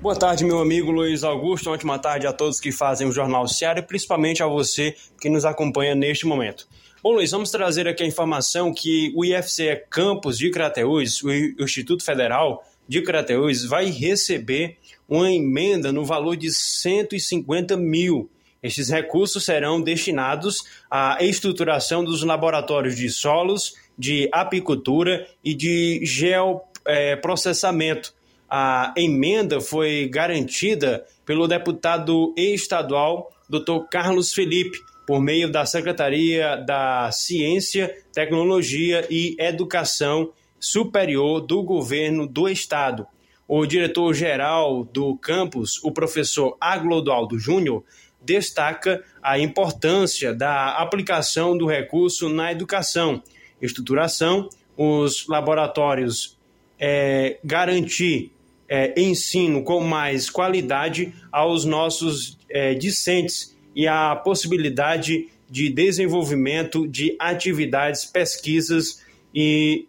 Boa tarde, meu amigo Luiz Augusto. Ótima tarde a todos que fazem o Jornal Seara e principalmente a você que nos acompanha neste momento. Bom, Luiz, vamos trazer aqui a informação que o IFCE Campus de Crateus, o Instituto Federal, de Crateús vai receber uma emenda no valor de 150 mil. Estes recursos serão destinados à estruturação dos laboratórios de solos, de apicultura e de geoprocessamento. A emenda foi garantida pelo deputado estadual Dr. Carlos Felipe, por meio da Secretaria da Ciência, Tecnologia e Educação superior do governo do estado. O diretor-geral do campus, o professor Aglodoaldo Júnior, destaca a importância da aplicação do recurso na educação, estruturação, os laboratórios é, garantir é, ensino com mais qualidade aos nossos é, discentes e a possibilidade de desenvolvimento de atividades, pesquisas e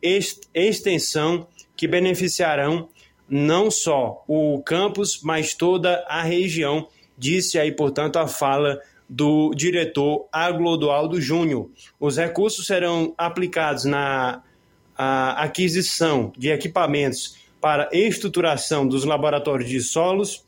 extensão que beneficiarão não só o campus, mas toda a região, disse aí, portanto, a fala do diretor Aglodoaldo Júnior. Os recursos serão aplicados na aquisição de equipamentos para estruturação dos laboratórios de solos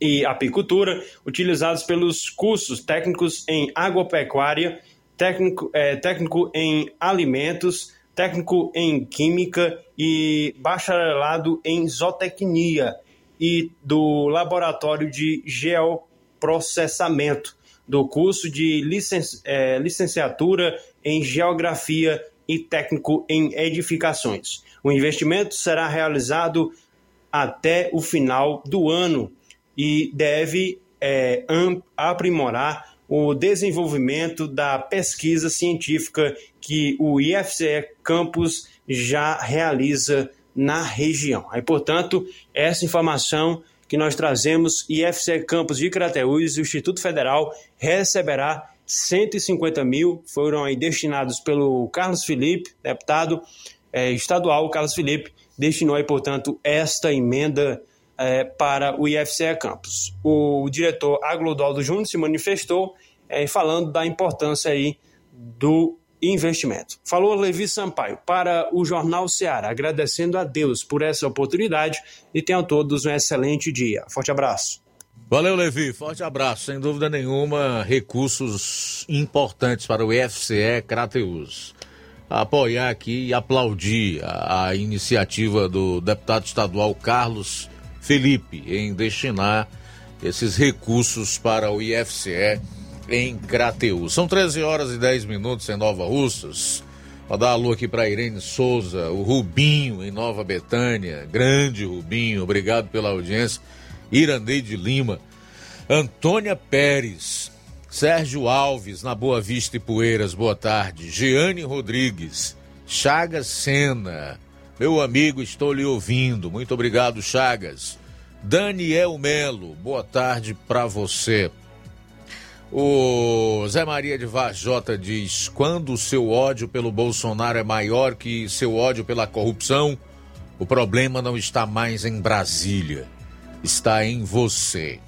e apicultura, utilizados pelos cursos técnicos em agropecuária, técnico, é, técnico em alimentos, técnico em química e bacharelado em zootecnia e do laboratório de geoprocessamento do curso de licen é, licenciatura em geografia e técnico em edificações. O investimento será realizado até o final do ano e deve é, aprimorar o desenvolvimento da pesquisa científica que o IFCE Campus já realiza na região. Aí, portanto, essa informação que nós trazemos, IFCE Campus de Crateús, o Instituto Federal receberá 150 mil, foram aí destinados pelo Carlos Felipe, deputado é, estadual, Carlos Felipe, destinou aí, portanto, esta emenda é, para o IFCE Campus. O diretor Aglodaldo Júnior se manifestou é, falando da importância aí do investimento. Falou Levi Sampaio para o Jornal Ceará, agradecendo a Deus por essa oportunidade e tenham todos um excelente dia. Forte abraço. Valeu, Levi. Forte abraço. Sem dúvida nenhuma, recursos importantes para o IFCE Crateus. Apoiar aqui e aplaudir a, a iniciativa do deputado estadual Carlos Felipe em destinar esses recursos para o IFCE em Crateus. São 13 horas e 10 minutos em Nova Russas. Vou dar alô aqui para Irene Souza, o Rubinho em Nova Betânia. Grande Rubinho, obrigado pela audiência. Iraneide Lima, Antônia Pérez, Sérgio Alves na Boa Vista e Poeiras, boa tarde. Jeane Rodrigues, Chagas Sena, meu amigo, estou lhe ouvindo. Muito obrigado, Chagas. Daniel Melo, boa tarde para você. O Zé Maria de Vajota diz: quando o seu ódio pelo Bolsonaro é maior que seu ódio pela corrupção, o problema não está mais em Brasília, está em você.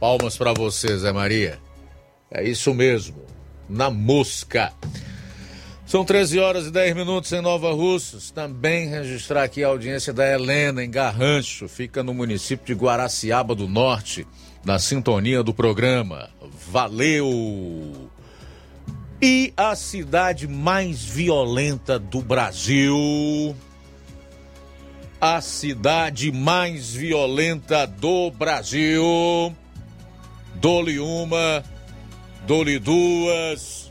Palmas para você, Zé Maria. É isso mesmo na mosca. São 13 horas e 10 minutos em Nova Russas. Também registrar aqui a audiência da Helena em Garrancho, fica no município de Guaraciaba do Norte, na sintonia do programa. Valeu! E a cidade mais violenta do Brasil. A cidade mais violenta do Brasil. Dole uma, dole duas,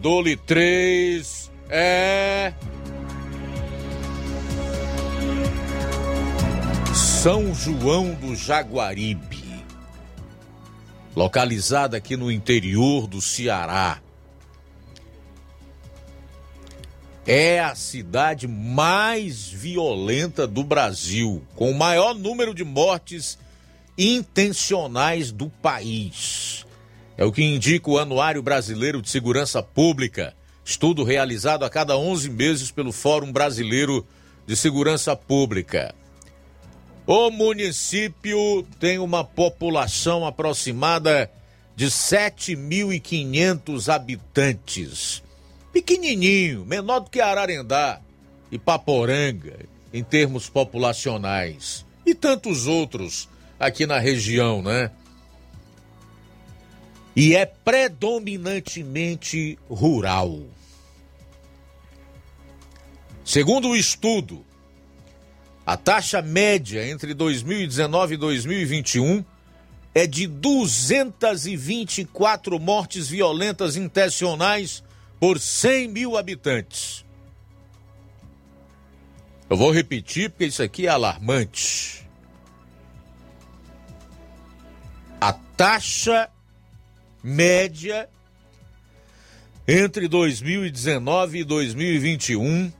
dole três. É. São João do Jaguaribe, localizada aqui no interior do Ceará. É a cidade mais violenta do Brasil, com o maior número de mortes intencionais do país. É o que indica o Anuário Brasileiro de Segurança Pública, estudo realizado a cada 11 meses pelo Fórum Brasileiro de Segurança Pública. O município tem uma população aproximada de 7.500 habitantes. Pequenininho, menor do que Ararendá e Paporanga, em termos populacionais. E tantos outros aqui na região, né? E é predominantemente rural. Segundo o estudo, a taxa média entre 2019 e 2021 é de 224 mortes violentas intencionais por 100 mil habitantes. Eu vou repetir porque isso aqui é alarmante. A taxa média entre 2019 e 2021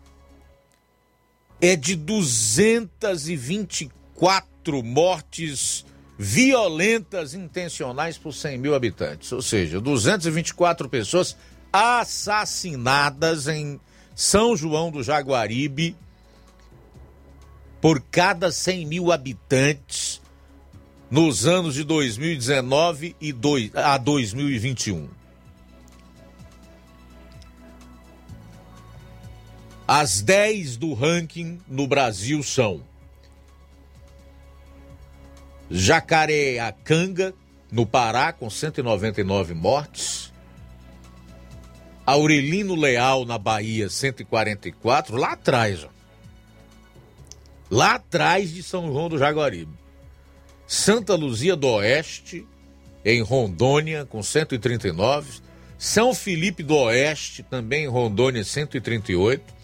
é de 224 mortes violentas intencionais por 100 mil habitantes. Ou seja, 224 pessoas assassinadas em São João do Jaguaribe por cada 100 mil habitantes nos anos de 2019 e dois, a 2021. As 10 do ranking no Brasil são Jacareacanga, no Pará, com 199 mortes. Aurelino Leal, na Bahia, 144, lá atrás, ó. Lá atrás de São João do Jaguaribe. Santa Luzia do Oeste, em Rondônia, com 139. São Felipe do Oeste, também em Rondônia, 138.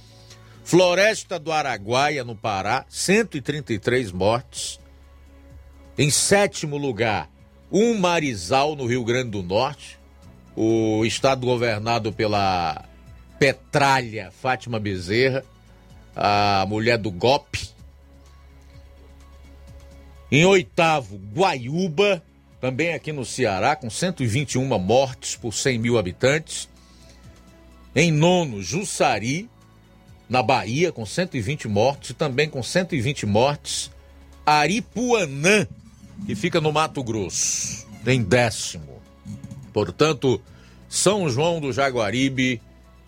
Floresta do Araguaia, no Pará, 133 mortes. Em sétimo lugar, um Marizal, no Rio Grande do Norte, o estado governado pela Petralha Fátima Bezerra, a mulher do golpe. Em oitavo, Guaiúba, também aqui no Ceará, com 121 mortes por 100 mil habitantes. Em nono, Jussari, na Bahia, com 120 mortes, e também com 120 mortes, Aripuanã, que fica no Mato Grosso, em décimo. Portanto, São João do Jaguaribe,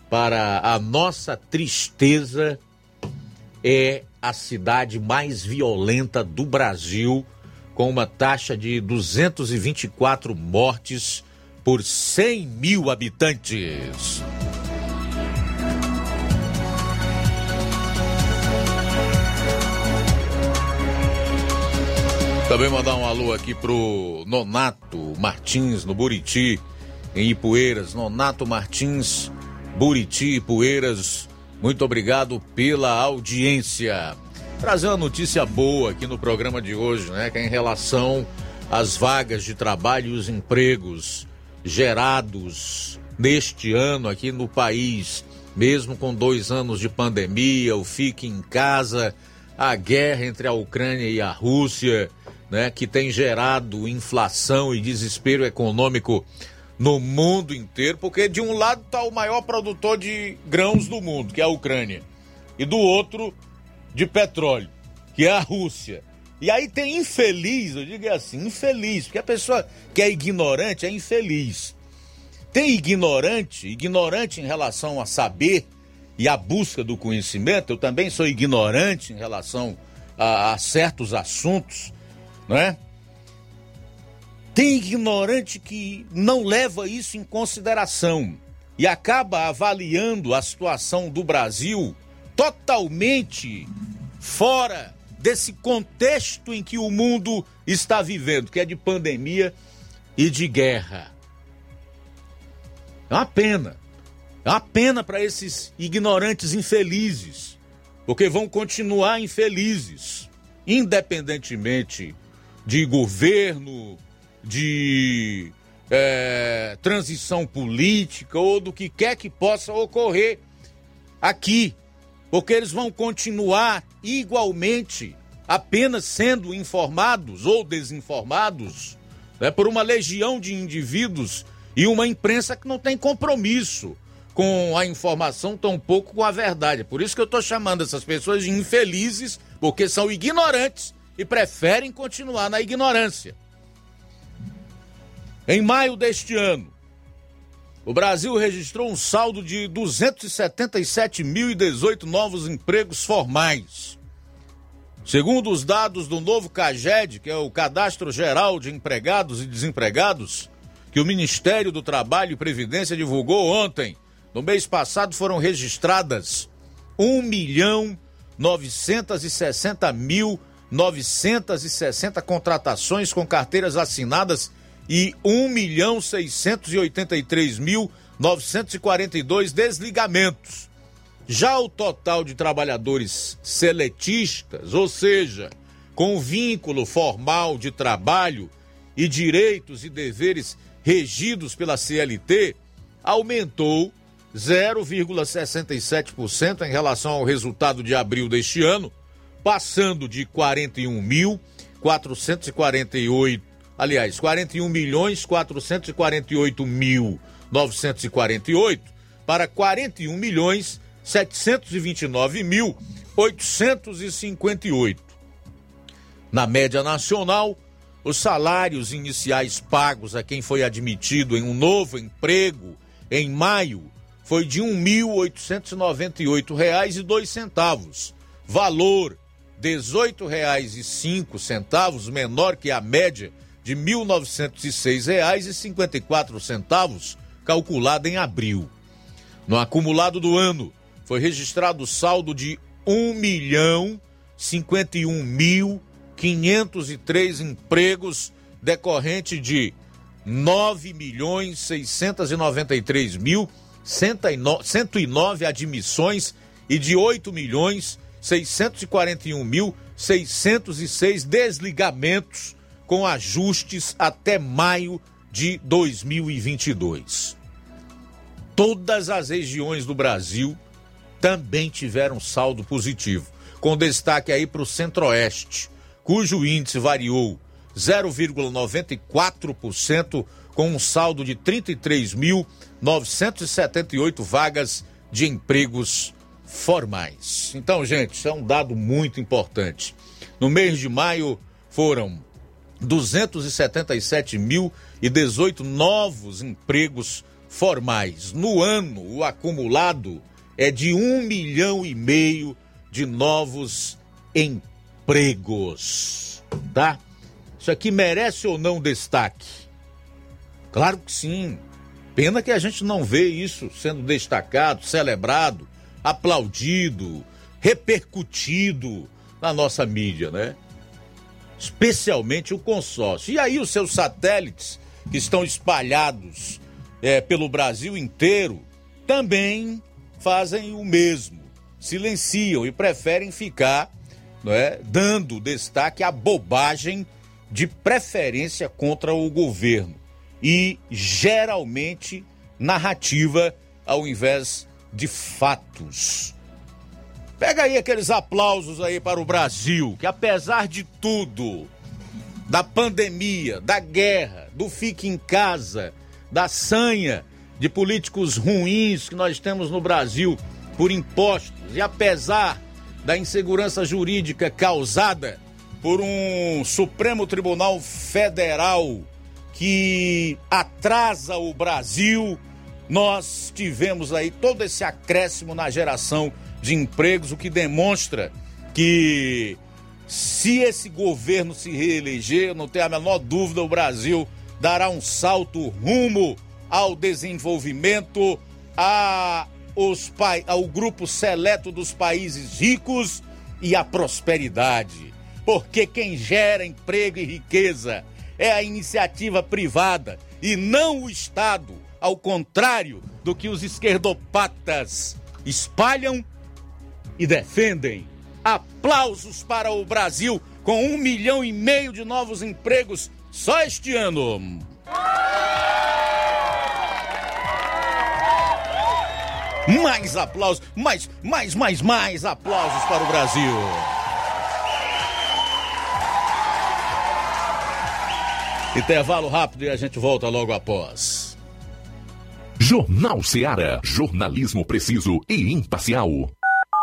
para a nossa tristeza, é a cidade mais violenta do Brasil, com uma taxa de 224 mortes por 100 mil habitantes. Também mandar um alô aqui pro Nonato Martins, no Buriti, em Ipueiras. Nonato Martins, Buriti, Ipueiras. Muito obrigado pela audiência. Trazer uma notícia boa aqui no programa de hoje, né? Que é em relação às vagas de trabalho e os empregos gerados neste ano aqui no país, mesmo com dois anos de pandemia, o fique em casa, a guerra entre a Ucrânia e a Rússia né, que tem gerado inflação e desespero econômico no mundo inteiro, porque de um lado está o maior produtor de grãos do mundo, que é a Ucrânia, e do outro de petróleo, que é a Rússia. E aí tem infeliz, eu digo assim, infeliz, porque a pessoa que é ignorante é infeliz. Tem ignorante, ignorante em relação a saber e a busca do conhecimento, eu também sou ignorante em relação a, a certos assuntos, não é? Tem ignorante que não leva isso em consideração. e acaba avaliando a situação do Brasil totalmente fora desse contexto em que o mundo está vivendo, que é de pandemia e de guerra. É uma pena. É uma pena para esses ignorantes infelizes, porque vão continuar infelizes, independentemente de governo, de é, transição política ou do que quer que possa ocorrer aqui, porque eles vão continuar igualmente apenas sendo informados ou desinformados né, por uma legião de indivíduos e uma imprensa que não tem compromisso com a informação, tampouco com a verdade. Por isso que eu estou chamando essas pessoas de infelizes, porque são ignorantes e preferem continuar na ignorância. Em maio deste ano, o Brasil registrou um saldo de 277.018 novos empregos formais. Segundo os dados do novo CAGED, que é o Cadastro Geral de Empregados e Desempregados, que o Ministério do Trabalho e Previdência divulgou ontem, no mês passado foram registradas 1 milhão 960 mil 960 contratações com carteiras assinadas e 1 milhão 683 mil 942 desligamentos. Já o total de trabalhadores seletistas, ou seja, com vínculo formal de trabalho e direitos e deveres regidos pela CLT, aumentou 0,67% em relação ao resultado de abril deste ano, passando de 41.448 aliás, 41 milhões 448 mil 948 para 41 milhões 729 mil 858. Na média nacional, os salários iniciais pagos a quem foi admitido em um novo emprego em maio foi de R$ 1.898,02, valor R$ 18,05, menor que a média de R$ 1.906,54, calculada em abril. No acumulado do ano, foi registrado saldo de 1 milhão 51 mil 503 empregos decorrente de 9 milhões 693 mil 109 admissões e de 8 milhões 641 mil 606 desligamentos com ajustes até maio de 2022. Todas as regiões do Brasil também tiveram saldo positivo, com destaque aí para o Centro-Oeste, cujo índice variou 0,94%, com um saldo de 33.978 vagas de empregos formais. Então, gente, isso é um dado muito importante. No mês de maio foram 277.018 novos empregos formais. No ano, o acumulado é de um milhão e meio de novos empregos. Tá? Isso aqui merece ou não destaque? Claro que sim. Pena que a gente não vê isso sendo destacado, celebrado, aplaudido, repercutido na nossa mídia, né? Especialmente o consórcio. E aí os seus satélites, que estão espalhados é, pelo Brasil inteiro, também fazem o mesmo, silenciam e preferem ficar é, dando destaque à bobagem de preferência contra o governo e geralmente narrativa ao invés de fatos. Pega aí aqueles aplausos aí para o Brasil, que apesar de tudo, da pandemia, da guerra, do fique em casa, da sanha de políticos ruins que nós temos no Brasil por impostos, e apesar da insegurança jurídica causada por um Supremo Tribunal Federal que atrasa o Brasil, nós tivemos aí todo esse acréscimo na geração de empregos, o que demonstra que se esse governo se reeleger, não tenho a menor dúvida, o Brasil dará um salto rumo ao desenvolvimento a, os, ao grupo seleto dos países ricos e a prosperidade. Porque quem gera emprego e riqueza é a iniciativa privada e não o Estado, ao contrário do que os esquerdopatas espalham e defendem. Aplausos para o Brasil com um milhão e meio de novos empregos só este ano. Mais aplausos, mais, mais, mais, mais aplausos para o Brasil. Intervalo rápido e a gente volta logo após. Jornal Seara. Jornalismo preciso e imparcial.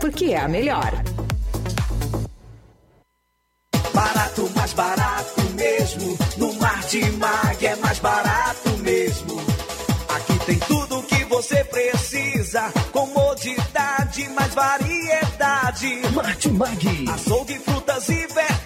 porque é a melhor. Barato, mais barato mesmo. No Martimag é mais barato mesmo. Aqui tem tudo o que você precisa. Comodidade, mais variedade. Martimag. Açougue, frutas e verduras.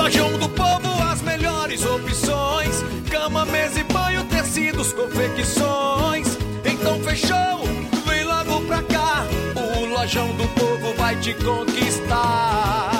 Lojão do Povo, as melhores opções: cama, mesa e banho, tecidos, confecções. Então fechou, vem logo pra cá. O Lojão do Povo vai te conquistar.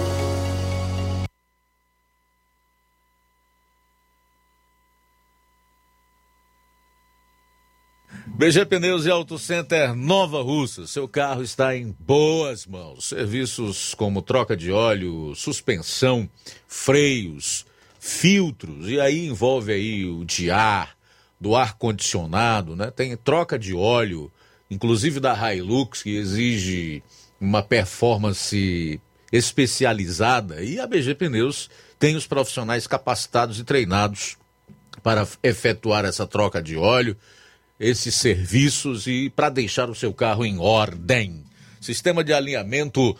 BG Pneus e Auto Center Nova Russa. Seu carro está em boas mãos. Serviços como troca de óleo, suspensão, freios, filtros e aí envolve aí o de ar, do ar condicionado, né? Tem troca de óleo, inclusive da Hilux que exige uma performance especializada e a BG Pneus tem os profissionais capacitados e treinados para efetuar essa troca de óleo esses serviços e para deixar o seu carro em ordem. Sistema de alinhamento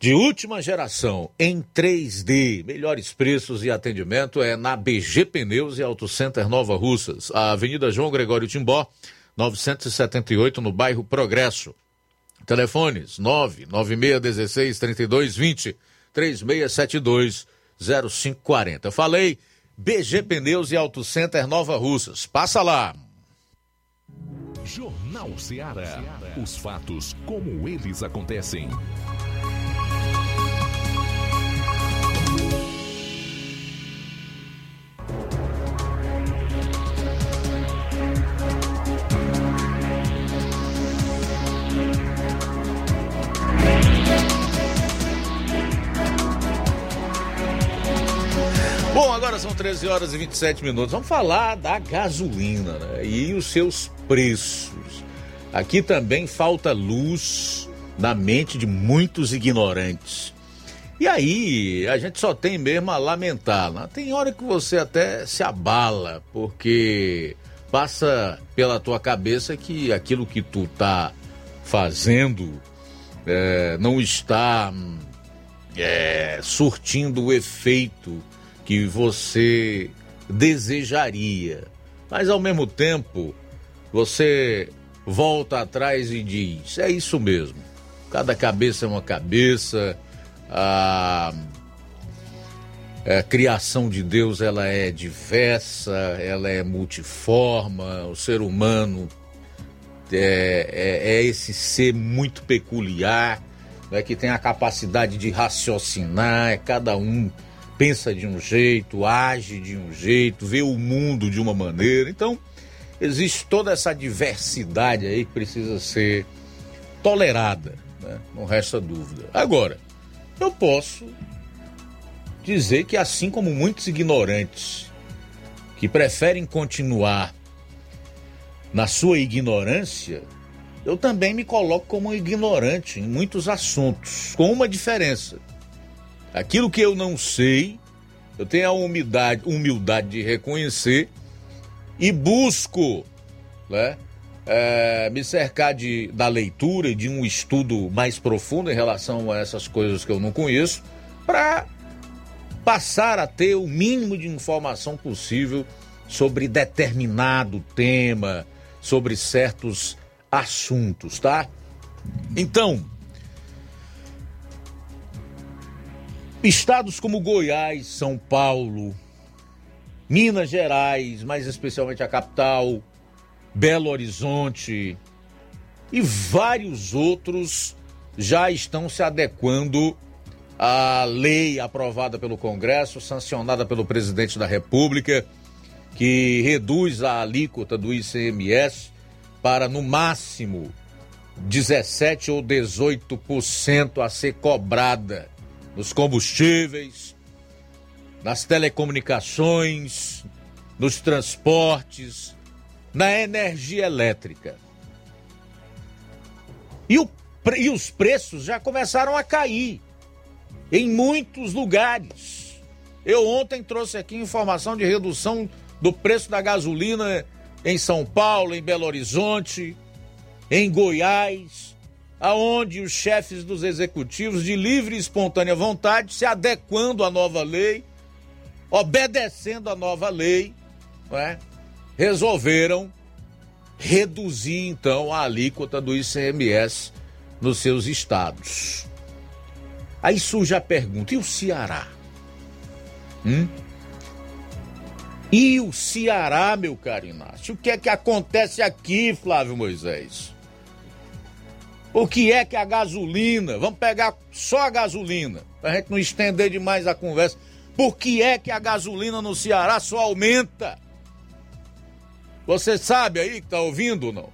de última geração em 3D. Melhores preços e atendimento é na BG Pneus e Auto Center Nova Russas, a Avenida João Gregório Timbó, 978, no bairro Progresso. Telefones 99616 3220 3672 0540. Falei BG Pneus e Auto Center Nova Russas. Passa lá. Jornal Ceará. Os fatos como eles acontecem. Bom, agora são 13 horas e 27 minutos. Vamos falar da gasolina né? e os seus preços. Aqui também falta luz na mente de muitos ignorantes. E aí, a gente só tem mesmo a lamentar. Né? Tem hora que você até se abala, porque passa pela tua cabeça que aquilo que tu tá fazendo é, não está é, surtindo o efeito que você desejaria. Mas ao mesmo tempo, você volta atrás e diz: é isso mesmo. Cada cabeça é uma cabeça. A, a criação de Deus ela é diversa, ela é multiforma. O ser humano é, é, é esse ser muito peculiar, né, que tem a capacidade de raciocinar. É cada um pensa de um jeito, age de um jeito, vê o mundo de uma maneira. Então, existe toda essa diversidade aí que precisa ser tolerada, né? não resta dúvida. Agora, eu posso dizer que, assim como muitos ignorantes que preferem continuar na sua ignorância, eu também me coloco como ignorante em muitos assuntos, com uma diferença. Aquilo que eu não sei, eu tenho a humildade, humildade de reconhecer e busco né, é, me cercar de, da leitura e de um estudo mais profundo em relação a essas coisas que eu não conheço, para passar a ter o mínimo de informação possível sobre determinado tema, sobre certos assuntos, tá? Então, Estados como Goiás, São Paulo, Minas Gerais, mais especialmente a capital, Belo Horizonte e vários outros já estão se adequando à lei aprovada pelo Congresso, sancionada pelo presidente da República, que reduz a alíquota do ICMS para no máximo 17 ou 18% a ser cobrada nos combustíveis, nas telecomunicações, nos transportes, na energia elétrica. E, o, e os preços já começaram a cair em muitos lugares. Eu ontem trouxe aqui informação de redução do preço da gasolina em São Paulo, em Belo Horizonte, em Goiás, aonde os chefes dos executivos, de livre e espontânea vontade, se adequando à nova lei, obedecendo à nova lei, é? resolveram reduzir então a alíquota do ICMS nos seus estados. Aí surge a pergunta: e o Ceará? Hum? E o Ceará, meu caro Inácio? O que é que acontece aqui, Flávio Moisés? O que é que a gasolina, vamos pegar só a gasolina, para a gente não estender demais a conversa. Por que é que a gasolina no Ceará só aumenta? Você sabe aí que está ouvindo ou não?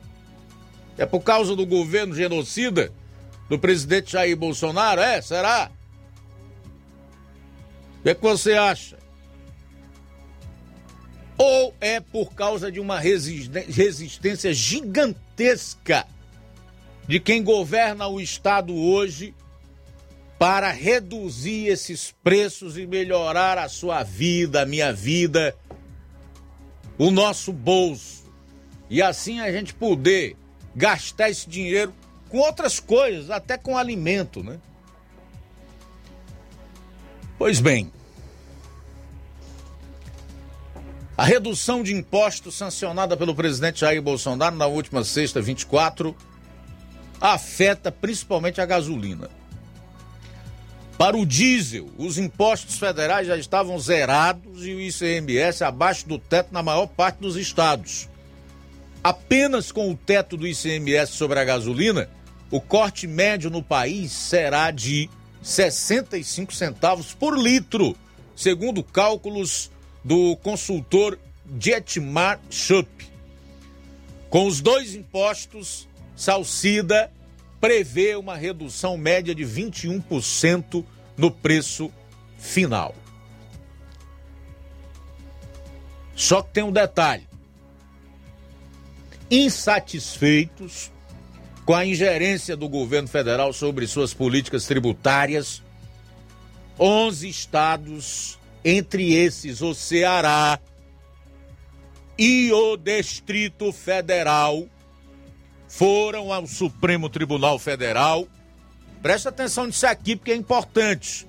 É por causa do governo genocida do presidente Jair Bolsonaro? É? Será? O que, é que você acha? Ou é por causa de uma resistência gigantesca de quem governa o Estado hoje para reduzir esses preços e melhorar a sua vida, a minha vida, o nosso bolso. E assim a gente poder gastar esse dinheiro com outras coisas, até com alimento, né? Pois bem, a redução de impostos sancionada pelo presidente Jair Bolsonaro na última sexta, 24, afeta principalmente a gasolina. Para o diesel, os impostos federais já estavam zerados e o ICMS abaixo do teto na maior parte dos estados. Apenas com o teto do ICMS sobre a gasolina, o corte médio no país será de 65 centavos por litro, segundo cálculos do consultor Jetmar Schupp. Com os dois impostos, Salcida prevê uma redução média de 21% no preço final. Só que tem um detalhe. Insatisfeitos com a ingerência do governo federal sobre suas políticas tributárias, 11 estados, entre esses o Ceará e o Distrito Federal, foram ao Supremo Tribunal Federal. Preste atenção nisso aqui porque é importante.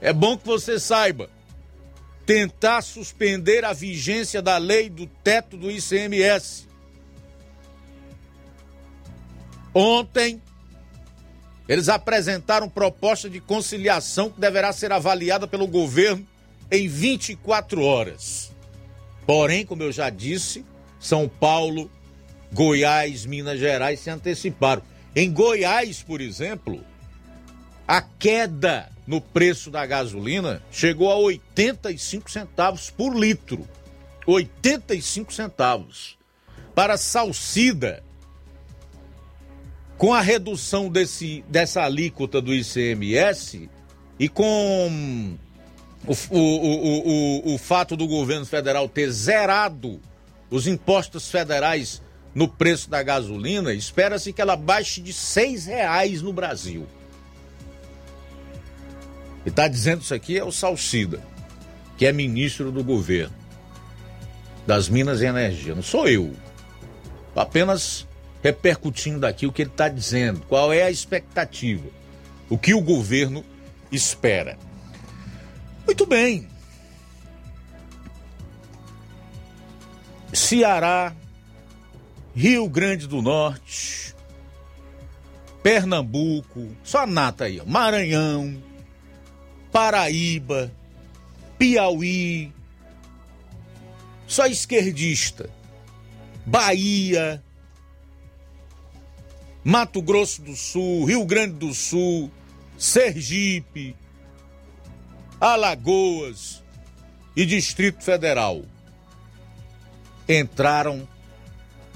É bom que você saiba. Tentar suspender a vigência da lei do teto do ICMS. Ontem, eles apresentaram proposta de conciliação que deverá ser avaliada pelo governo em 24 horas. Porém, como eu já disse, São Paulo Goiás, Minas Gerais se anteciparam. Em Goiás, por exemplo, a queda no preço da gasolina chegou a 85 centavos por litro. 85 centavos. Para Salcida, com a redução desse, dessa alíquota do ICMS e com o, o, o, o, o fato do governo federal ter zerado os impostos federais no preço da gasolina, espera-se que ela baixe de seis reais no Brasil. E está dizendo isso aqui é o Salcida, que é ministro do governo das Minas e Energia. Não sou eu. Apenas repercutindo aqui o que ele está dizendo. Qual é a expectativa? O que o governo espera? Muito bem. Ceará Rio Grande do Norte, Pernambuco, só nata aí, ó, Maranhão, Paraíba, Piauí, só esquerdista, Bahia, Mato Grosso do Sul, Rio Grande do Sul, Sergipe, Alagoas e Distrito Federal. Entraram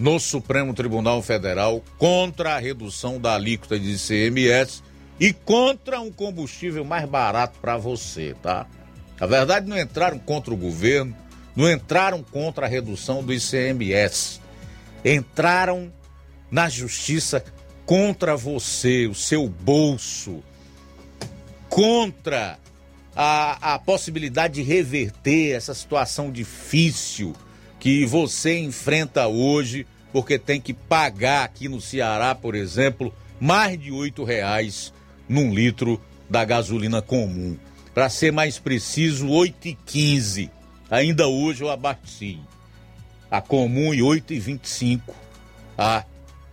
no Supremo Tribunal Federal contra a redução da alíquota de ICMS e contra um combustível mais barato para você, tá? Na verdade, não entraram contra o governo, não entraram contra a redução do ICMS. Entraram na justiça contra você, o seu bolso, contra a, a possibilidade de reverter essa situação difícil que você enfrenta hoje, porque tem que pagar aqui no Ceará, por exemplo, mais de oito reais num litro da gasolina comum. Para ser mais preciso, 8,15. Ainda hoje eu abasteci. a comum e 8,25 a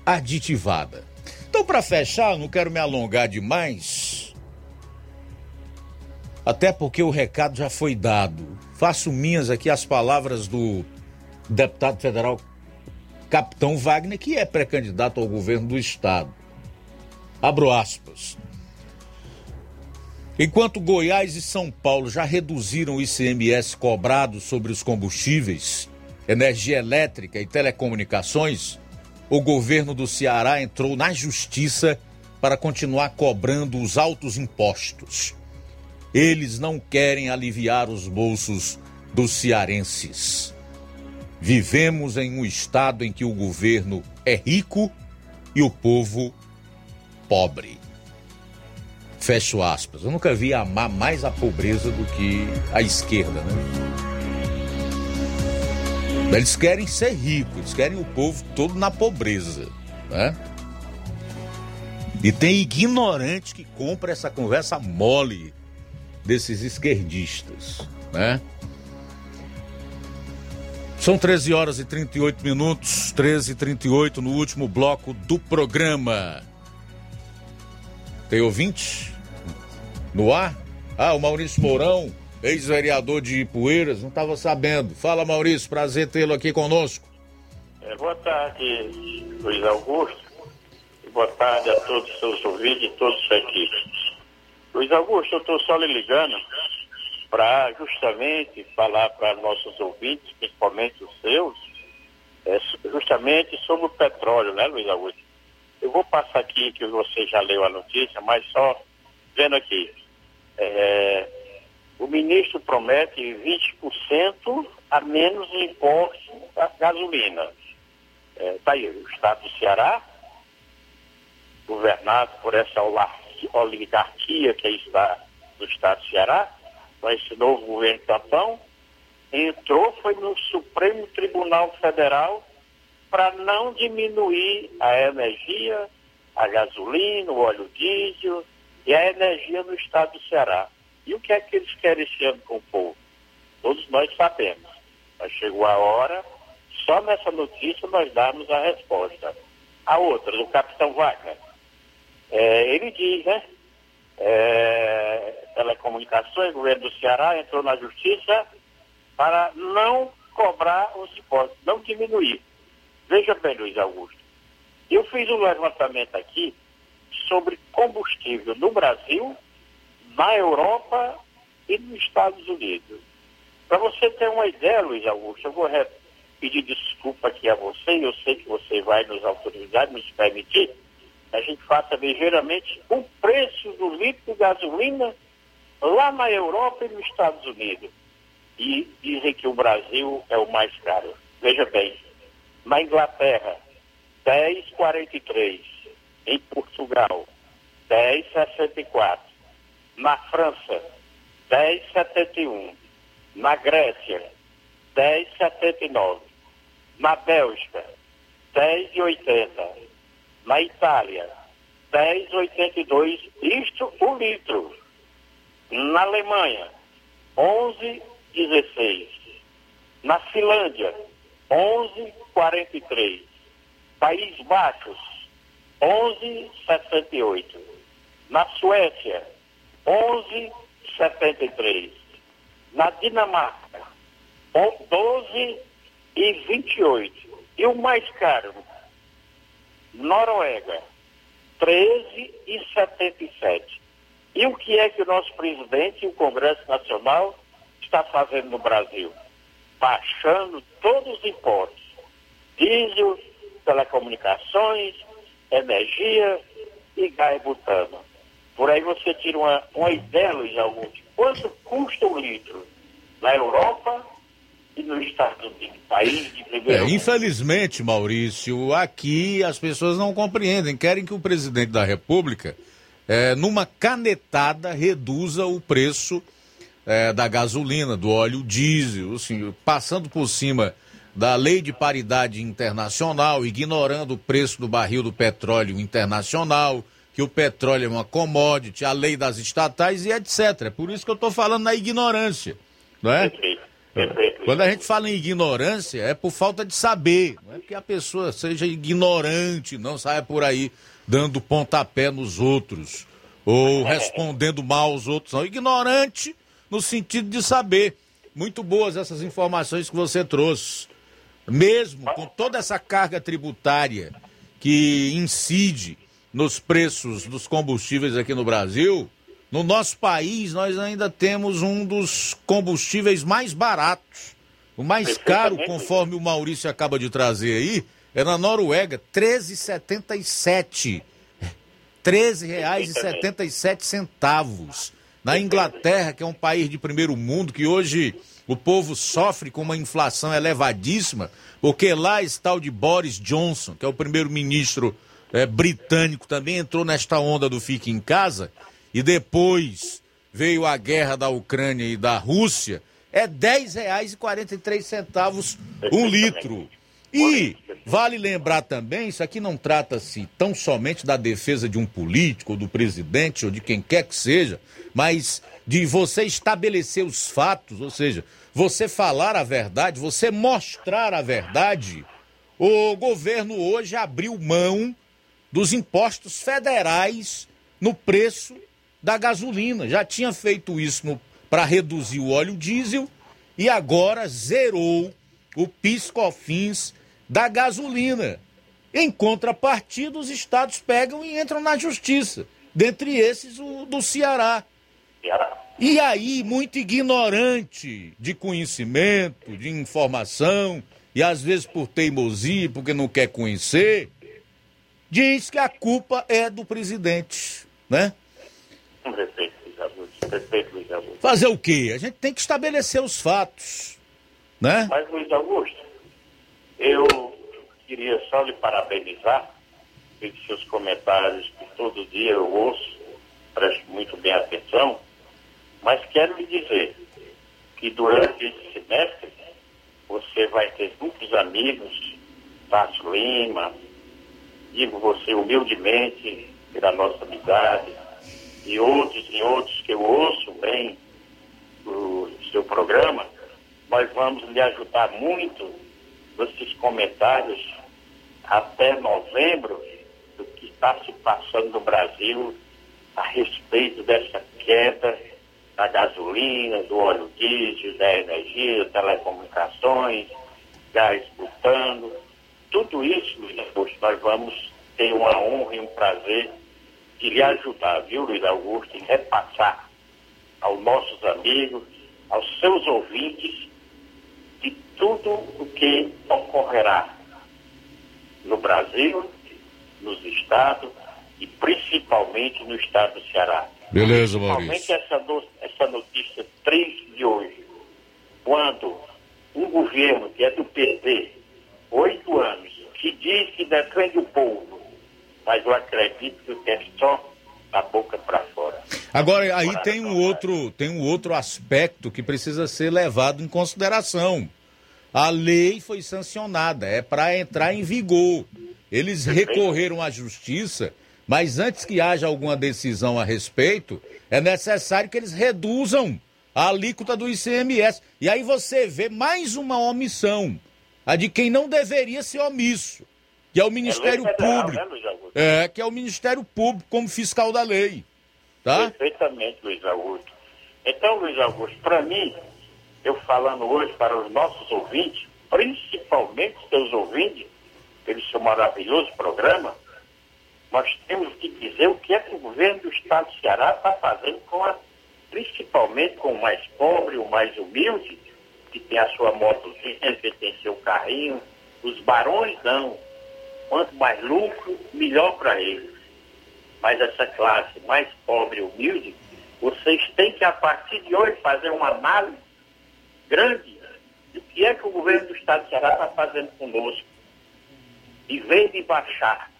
aditivada. Então, para fechar, não quero me alongar demais, até porque o recado já foi dado. Faço minhas aqui as palavras do deputado federal Capitão Wagner, que é pré-candidato ao governo do estado. Abro aspas. Enquanto Goiás e São Paulo já reduziram o ICMS cobrado sobre os combustíveis, energia elétrica e telecomunicações, o governo do Ceará entrou na justiça para continuar cobrando os altos impostos. Eles não querem aliviar os bolsos dos cearenses. Vivemos em um estado em que o governo é rico e o povo pobre. Fecho aspas. Eu nunca vi amar mais a pobreza do que a esquerda, né? Eles querem ser ricos, eles querem o povo todo na pobreza, né? E tem ignorante que compra essa conversa mole desses esquerdistas, né? São 13 horas e 38 minutos, 13 e 38 no último bloco do programa. Tem ouvinte? No ar? Ah, o Maurício Mourão, ex-vereador de Ipueiras, não estava sabendo. Fala, Maurício, prazer tê-lo aqui conosco. É, boa tarde, Luiz Augusto. E boa tarde a todos os seus ouvintes e todos os. Luiz Augusto, eu estou só lhe ligando para justamente falar para nossos ouvintes, principalmente os seus, é, justamente sobre o petróleo, né, Luiz Augusto? Eu vou passar aqui que você já leu a notícia, mas só vendo aqui. É, o ministro promete 20% a menos imposto da gasolina. Está é, aí, o estado do Ceará, governado por essa oligarquia que está no estado do Ceará, com esse novo governo tampão, entrou, foi no Supremo Tribunal Federal para não diminuir a energia, a gasolina, o óleo diesel e a energia no estado do Ceará. E o que é que eles querem esse ano com o povo? Todos nós sabemos. Mas chegou a hora, só nessa notícia nós darmos a resposta. A outra, do capitão Wagner. É, ele diz, né? É, telecomunicações, governo do Ceará entrou na justiça para não cobrar os impostos, não diminuir. Veja bem, Luiz Augusto, eu fiz um levantamento aqui sobre combustível no Brasil, na Europa e nos Estados Unidos. Para você ter uma ideia, Luiz Augusto, eu vou pedir desculpa aqui a você, eu sei que você vai nos autorizar, nos permitir, a gente faça ligeiramente o preço do litro de gasolina lá na Europa e nos Estados Unidos. E dizem que o Brasil é o mais caro. Veja bem, na Inglaterra, 10,43. Em Portugal, 10,64. Na França, 10,71. Na Grécia, 10,79. Na Bélgica, 10,80. Na Itália, 10,82. Isto o litro. Na Alemanha, 11,16. Na Finlândia, 11,43. Países Baixos, 11,78. Na Suécia, 11,73. Na Dinamarca, 12,28. E o mais caro, Noruega, 13,77. E o que é que o nosso presidente e o Congresso Nacional está fazendo no Brasil? Baixando todos os impostos. Diesel, telecomunicações, energia e gás butano. Por aí você tira uma, uma ideia, Luiz Augusto, quanto custa um litro na Europa e Estados Unidos, país de é, Infelizmente, Maurício, aqui as pessoas não compreendem, querem que o presidente da República, é, numa canetada, reduza o preço é, da gasolina, do óleo diesel, assim, passando por cima da lei de paridade internacional, ignorando o preço do barril do petróleo internacional, que o petróleo é uma commodity, a lei das estatais e etc. É por isso que eu estou falando na ignorância, não é? Perfeito. Quando a gente fala em ignorância, é por falta de saber. Não é que a pessoa seja ignorante, não saia por aí dando pontapé nos outros ou respondendo mal aos outros. Não. Ignorante no sentido de saber. Muito boas essas informações que você trouxe. Mesmo com toda essa carga tributária que incide nos preços dos combustíveis aqui no Brasil, no nosso país nós ainda temos um dos combustíveis mais baratos. O mais caro, conforme o Maurício acaba de trazer aí, é na Noruega, 13,77. R$ 13,77 na Inglaterra, que é um país de primeiro mundo, que hoje o povo sofre com uma inflação elevadíssima, porque lá está o de Boris Johnson, que é o primeiro-ministro eh, britânico, também entrou nesta onda do fique em casa, e depois veio a guerra da Ucrânia e da Rússia, é R$ 10,43 um litro. E vale lembrar também, isso aqui não trata-se tão somente da defesa de um político, ou do presidente, ou de quem quer que seja, mas de você estabelecer os fatos, ou seja, você falar a verdade, você mostrar a verdade. O governo hoje abriu mão dos impostos federais no preço da gasolina. Já tinha feito isso para reduzir o óleo diesel e agora zerou o PIS/COFINS da gasolina. Em contrapartida, os estados pegam e entram na justiça. Dentre esses, o do Ceará. E aí, muito ignorante de conhecimento, de informação, e às vezes por teimosia, porque não quer conhecer, diz que a culpa é do presidente, né? Perfeito, Luiz Augusto. Perfeito, Luiz Augusto. Fazer o quê? A gente tem que estabelecer os fatos, né? Mas, Luiz Augusto, eu queria só lhe parabenizar pelos seus comentários que todo dia eu ouço, presto muito bem atenção, mas quero lhe dizer que durante esse semestre você vai ter muitos amigos, Tássio Lima, digo você humildemente pela nossa amizade, e outros e outros que eu ouço bem o seu programa, nós vamos lhe ajudar muito nesses comentários até novembro do que está se passando no Brasil a respeito dessa queda da gasolina, do óleo diesel, da energia, telecomunicações, gás butano. Tudo isso, nós vamos ter uma honra e um prazer de lhe ajudar, viu, Luiz Augusto, em repassar aos nossos amigos, aos seus ouvintes, de tudo o que ocorrerá no Brasil, nos estados e principalmente no estado do Ceará. Beleza, Maurício. essa, no- essa notícia triste de hoje, quando um governo que é do PT, oito anos, que diz que defende o povo, mas eu acredito que é só da boca para fora. Agora, aí tem um outro, tem um outro aspecto que precisa ser levado em consideração. A lei foi sancionada, é para entrar em vigor. Eles recorreram à justiça, mas antes que haja alguma decisão a respeito, é necessário que eles reduzam a alíquota do ICMS. E aí você vê mais uma omissão, a de quem não deveria ser omisso, que é o Ministério lei federal, Público. né? É, que é o Ministério Público como fiscal da lei. Tá? Perfeitamente, Luiz Augusto. Então, Luiz Augusto, para mim, eu falando hoje para os nossos ouvintes, principalmente seus ouvintes, pelo seu maravilhoso programa, nós temos que dizer o que é que o governo do estado do Ceará está fazendo com a, principalmente com o mais pobre, o mais humilde, que tem a sua motozinha, que tem seu carrinho. Os barões não. Quanto mais lucro, melhor para eles. Mas essa classe mais pobre e humilde, vocês têm que, a partir de hoje, fazer uma análise grande do que é que o governo do Estado do Ceará está fazendo conosco. Em vez de baixar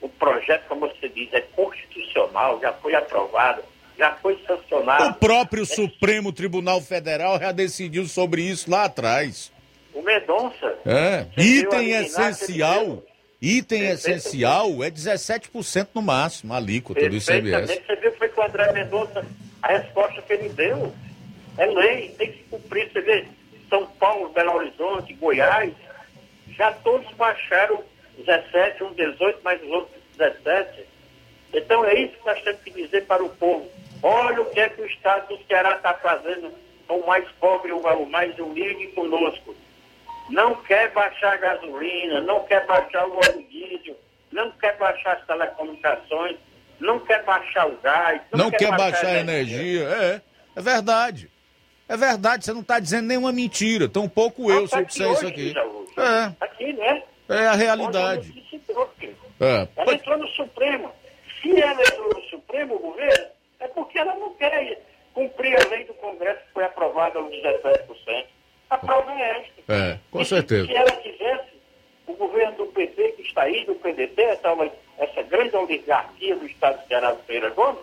o projeto, como você diz, é constitucional, já foi aprovado, já foi sancionado. O próprio Supremo Tribunal Federal já decidiu sobre isso lá atrás. O Mendonça. É. Item essencial, item essencial é 17% no máximo, alíquota do ICMS. Você viu que foi com o André Mendonça a resposta que ele deu. É lei, tem que cumprir. Você vê, Paulo, Belo Horizonte, Goiás, já todos baixaram 17, um 18, mais os outros 17. Então é isso que nós temos que dizer para o povo. Olha o que é que o Estado do Ceará está fazendo com o mais pobre, o mais humilde conosco. Não quer baixar a gasolina, não quer baixar o óleo diesel, não quer baixar as telecomunicações, não quer baixar o gás. Não, não quer, quer, baixar, baixar a energia. energia. É, é verdade. É verdade, você não está dizendo nenhuma mentira, tão pouco eu se eu disser isso aqui. é. Aqui, né? É a realidade. É. Ela entrou no Supremo. Se ela entrou no Supremo, o governo, é porque ela não quer cumprir a lei do Congresso que foi aprovada aos 17%. A prova é esta. É, com e certeza. Se ela quisesse, o governo do PT, que está aí, do PDT, essa, essa grande oligarquia do Estado de Ceará do Pereira Gomes,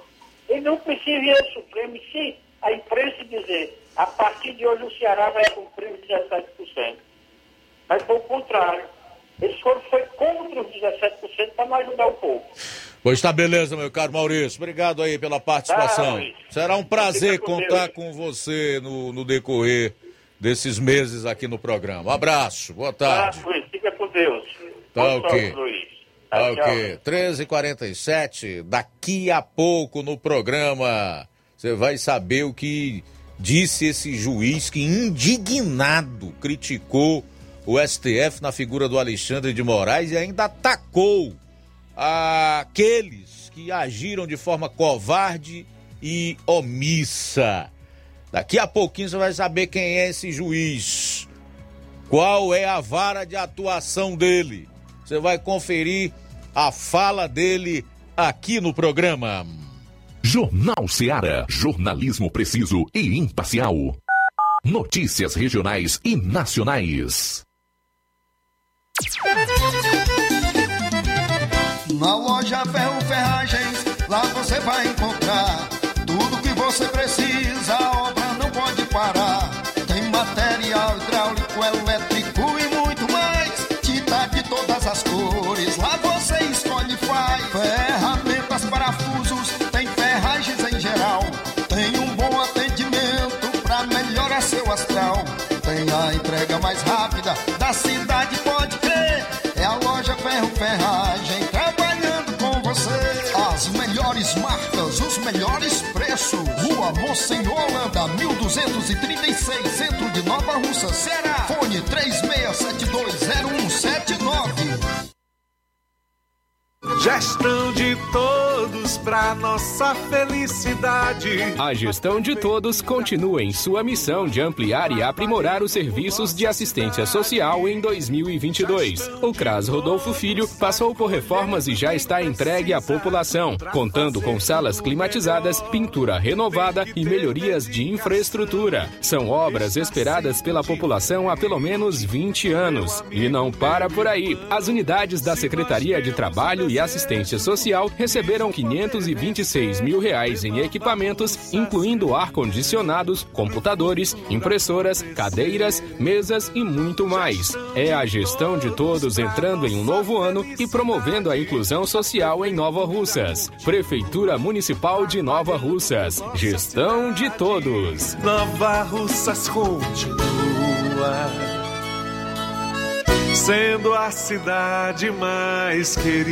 ele não precisa ir ao Supremo. E se a imprensa dizer, a partir de hoje o Ceará vai cumprir os 17%. Mas foi o contrário. Eles foram foi contra os 17% para não ajudar o povo. Pois tá beleza, meu caro Maurício. Obrigado aí pela participação. Ah, Será um prazer contar Deus. com você no, no, decorrer desses meses aqui no programa. Um abraço, boa tarde. Ah, Luiz, fica com Deus. Tá Boa ok. Luiz. Tá ok. 13h47, daqui a pouco no programa você vai saber o que disse esse juiz que indignado criticou o STF na figura do Alexandre de Moraes e ainda atacou aqueles que agiram de forma covarde e omissa. Daqui a pouquinho você vai saber quem é esse juiz, qual é a vara de atuação dele. Você vai conferir a fala dele aqui no programa. Jornal Seara. Jornalismo preciso e imparcial. Notícias regionais e nacionais. Na loja Ferro Ferragens, lá você vai encontrar tudo que você precisa. Da cidade, pode crer. É a loja Ferro Ferragem trabalhando com você. As melhores marcas, os melhores preços. Rua Monsenhor Holanda, 1236, centro de Nova Russa, Ceará. Fone 36720179. Gestão de todos para nossa felicidade. A gestão de todos continua em sua missão de ampliar e aprimorar os serviços de assistência social em 2022. O CRAS Rodolfo Filho passou por reformas e já está entregue à população, contando com salas climatizadas, pintura renovada e melhorias de infraestrutura. São obras esperadas pela população há pelo menos 20 anos. E não para por aí. As unidades da Secretaria de Trabalho e Assistência Social receberam 526 mil reais em equipamentos, incluindo ar-condicionados, computadores, impressoras, cadeiras, mesas e muito mais. É a gestão de todos entrando em um novo ano e promovendo a inclusão social em Nova Russas. Prefeitura Municipal de Nova Russas. Gestão de todos. Nova Russas continua sendo a cidade mais querida.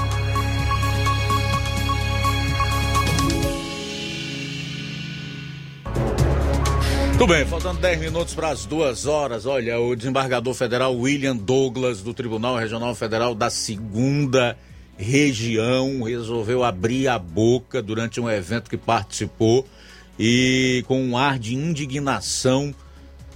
Muito bem, faltando 10 minutos para as duas horas. Olha, o desembargador federal William Douglas, do Tribunal Regional Federal da Segunda Região, resolveu abrir a boca durante um evento que participou e, com um ar de indignação,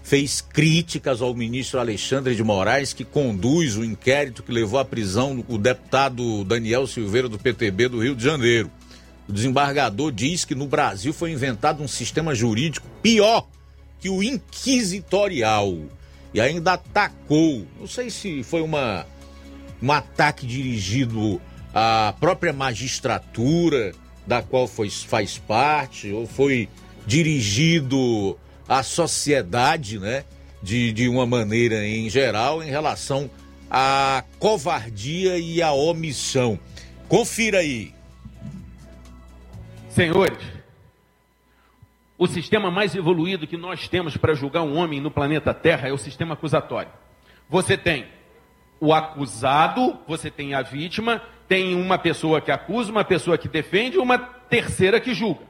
fez críticas ao ministro Alexandre de Moraes, que conduz o inquérito que levou à prisão o deputado Daniel Silveira, do PTB do Rio de Janeiro. O desembargador diz que no Brasil foi inventado um sistema jurídico pior o inquisitorial e ainda atacou, não sei se foi uma um ataque dirigido à própria magistratura da qual foi, faz parte ou foi dirigido à sociedade, né, de, de uma maneira em geral em relação à covardia e à omissão. Confira aí. Senhores, o sistema mais evoluído que nós temos para julgar um homem no planeta Terra é o sistema acusatório. Você tem o acusado, você tem a vítima, tem uma pessoa que acusa, uma pessoa que defende uma terceira que julga.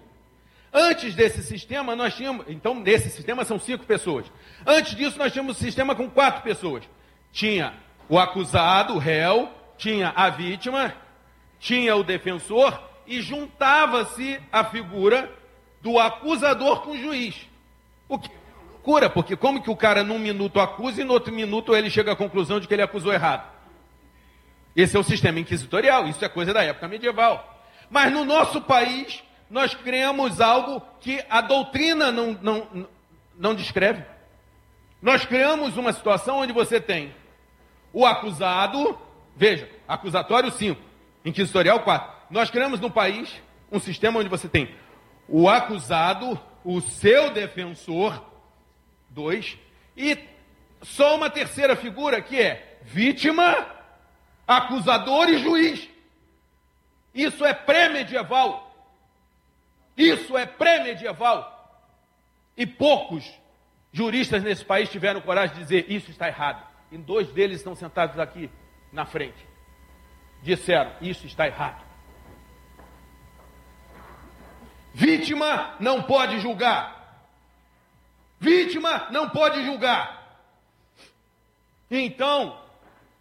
Antes desse sistema, nós tínhamos. Então, nesse sistema são cinco pessoas. Antes disso, nós tínhamos um sistema com quatro pessoas. Tinha o acusado, o réu, tinha a vítima, tinha o defensor e juntava-se a figura do acusador com o juiz. O que cura, porque como que o cara num minuto acusa e no outro minuto ele chega à conclusão de que ele acusou errado? Esse é o sistema inquisitorial, isso é coisa da época medieval. Mas no nosso país, nós criamos algo que a doutrina não, não, não descreve. Nós criamos uma situação onde você tem o acusado, veja, acusatório 5, inquisitorial 4. Nós criamos no país um sistema onde você tem o acusado, o seu defensor, dois, e só uma terceira figura que é vítima, acusador e juiz. Isso é pré-medieval. Isso é pré-medieval. E poucos juristas nesse país tiveram coragem de dizer isso está errado. E dois deles estão sentados aqui na frente. Disseram, isso está errado. Vítima não pode julgar. Vítima não pode julgar. Então,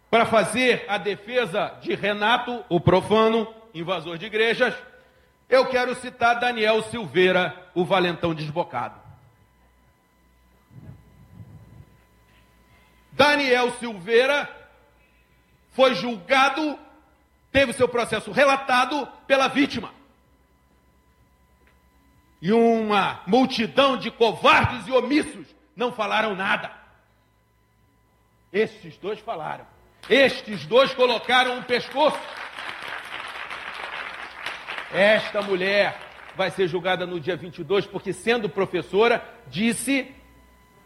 para fazer a defesa de Renato, o profano, invasor de igrejas, eu quero citar Daniel Silveira, o valentão desbocado. Daniel Silveira foi julgado, teve seu processo relatado pela vítima e uma multidão de covardes e omissos não falaram nada. Estes dois falaram. Estes dois colocaram um pescoço. Esta mulher vai ser julgada no dia 22 porque, sendo professora, disse,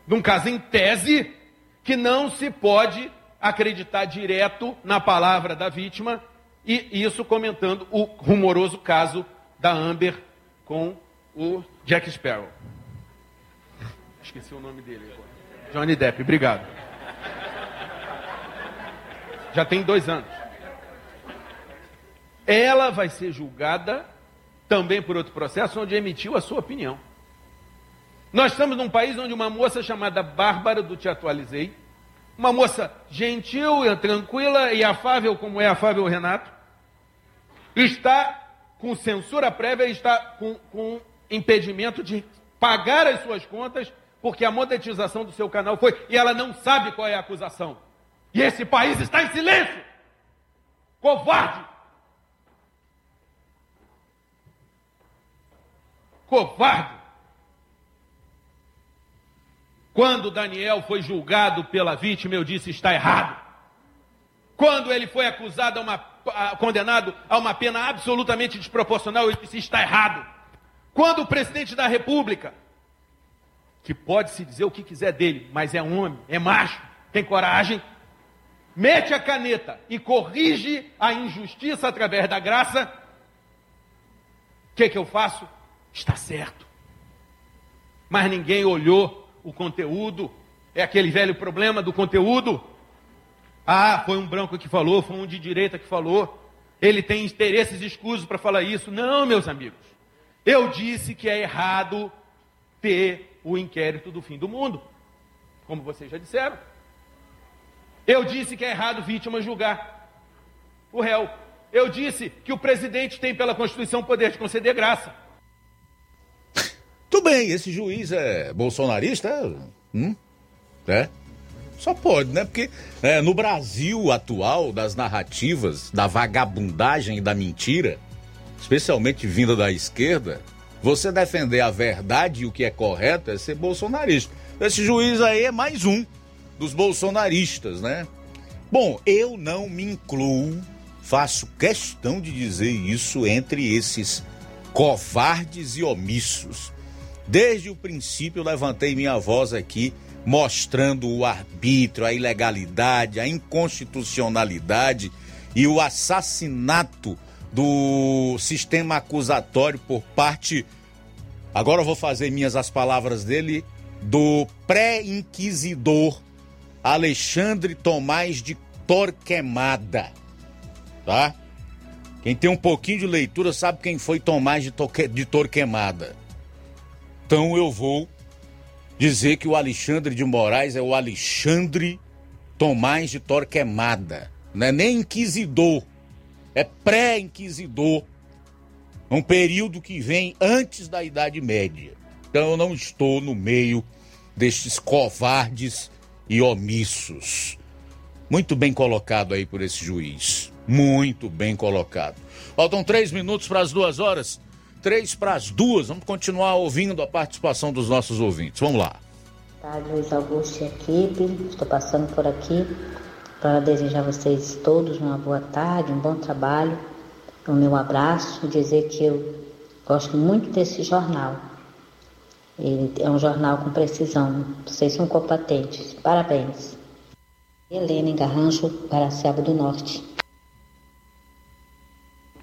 num caso em tese, que não se pode acreditar direto na palavra da vítima, e isso comentando o rumoroso caso da Amber com o Jack Sparrow. Esqueci o nome dele agora. Johnny Depp, obrigado. Já tem dois anos. Ela vai ser julgada também por outro processo, onde emitiu a sua opinião. Nós estamos num país onde uma moça chamada Bárbara, do Te Atualizei, uma moça gentil, tranquila e afável, como é afável Renato, está com censura prévia e está com, com impedimento de pagar as suas contas porque a monetização do seu canal foi e ela não sabe qual é a acusação. E esse país está em silêncio. Covarde. Covarde. Quando Daniel foi julgado pela vítima, eu disse está errado. Quando ele foi acusado, a uma, a, condenado a uma pena absolutamente desproporcional, eu disse está errado. Quando o presidente da República, que pode se dizer o que quiser dele, mas é homem, é macho, tem coragem, mete a caneta e corrige a injustiça através da graça, o que, que eu faço? Está certo. Mas ninguém olhou o conteúdo. É aquele velho problema do conteúdo. Ah, foi um branco que falou, foi um de direita que falou. Ele tem interesses escusos para falar isso. Não, meus amigos. Eu disse que é errado ter o inquérito do fim do mundo. Como vocês já disseram. Eu disse que é errado vítima julgar o réu. Eu disse que o presidente tem pela Constituição poder de conceder graça. Tudo bem, esse juiz é bolsonarista? Hum? É? Só pode, né? Porque é, no Brasil atual, das narrativas, da vagabundagem e da mentira, especialmente vinda da esquerda, você defender a verdade e o que é correto é ser bolsonarista. Esse juiz aí é mais um dos bolsonaristas, né? Bom, eu não me incluo, faço questão de dizer isso entre esses covardes e omissos. Desde o princípio, levantei minha voz aqui mostrando o arbítrio, a ilegalidade, a inconstitucionalidade e o assassinato do sistema acusatório por parte. Agora eu vou fazer minhas as palavras dele, do pré-inquisidor Alexandre Tomás de Torquemada. Tá? Quem tem um pouquinho de leitura sabe quem foi Tomás de, Torque, de Torquemada. Então eu vou dizer que o Alexandre de Moraes é o Alexandre Tomás de Torquemada. Não é nem inquisidor, é pré-inquisidor. Um período que vem antes da Idade Média. Então eu não estou no meio destes covardes e omissos. Muito bem colocado aí por esse juiz. Muito bem colocado. Faltam três minutos para as duas horas. Três para as duas. Vamos continuar ouvindo a participação dos nossos ouvintes. Vamos lá. Tarde, Luiz Augusto e equipe. Estou passando por aqui para desejar a vocês todos uma boa tarde, um bom trabalho. O meu abraço, dizer que eu gosto muito desse jornal. Ele é um jornal com precisão. Vocês são competentes. Parabéns. Helena em Garrancho, Guaraciaba do Norte.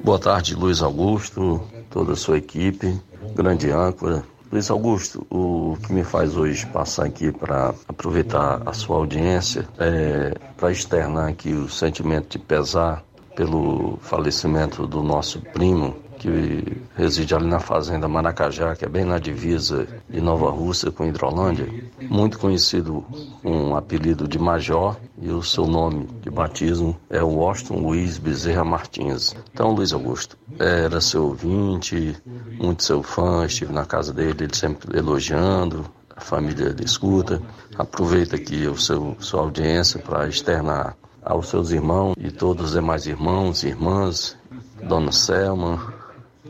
Boa tarde, Luiz Augusto, toda a sua equipe, grande âncora. Luiz Augusto, o que me faz hoje passar aqui para aproveitar a sua audiência é para externar aqui o sentimento de pesar pelo falecimento do nosso primo, que reside ali na fazenda Maracajá, que é bem na divisa de Nova Rússia com Hidrolândia, muito conhecido com o apelido de Major e o seu nome de batismo é Washington Luiz Bezerra Martins. Então, Luiz Augusto, era seu ouvinte, muito seu fã, estive na casa dele, ele sempre elogiando, a família ele escuta. Aproveita aqui o seu sua audiência para externar aos seus irmãos e todos os demais irmãos e irmãs, Dona Selma,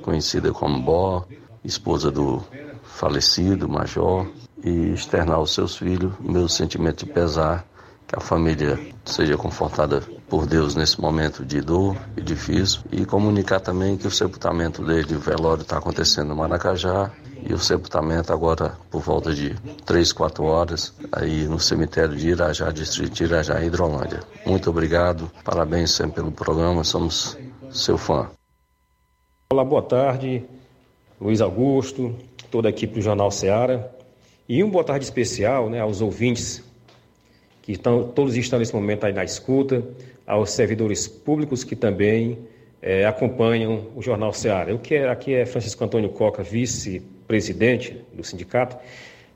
conhecida como Bó, esposa do falecido Major, e externar aos seus filhos meu sentimento de pesar, que a família seja confortada por Deus nesse momento de dor e difícil, e comunicar também que o sepultamento dele, o velório, está acontecendo no Maracajá, e o sepultamento agora por volta de 3, 4 horas, aí no cemitério de Irajá, distrito de Irajá, Hidrolândia. Muito obrigado, parabéns sempre pelo programa, somos seu fã. Olá, boa tarde, Luiz Augusto, toda a equipe do Jornal Seara. E um boa tarde especial né, aos ouvintes que estão, todos estão nesse momento aí na escuta, aos servidores públicos que também é, acompanham o Jornal Seara. Eu que é, aqui é Francisco Antônio Coca, vice-presidente do sindicato.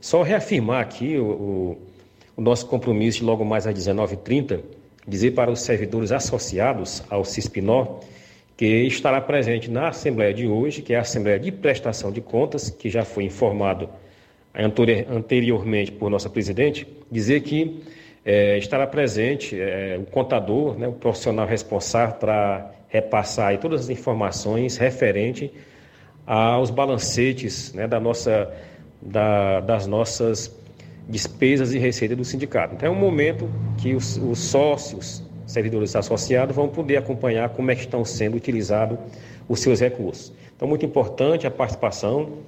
Só reafirmar aqui o, o, o nosso compromisso de logo mais às 19h30, dizer para os servidores associados ao CISPINOR que estará presente na Assembleia de hoje, que é a Assembleia de Prestação de Contas, que já foi informado anteriormente por nossa presidente, dizer que é, estará presente é, o contador, né, o profissional responsável para repassar todas as informações referente aos balancetes né, da nossa, da, das nossas despesas e receitas do sindicato. Então é um momento que os, os sócios servidores associados vão poder acompanhar como é que estão sendo utilizados os seus recursos. Então, muito importante a participação,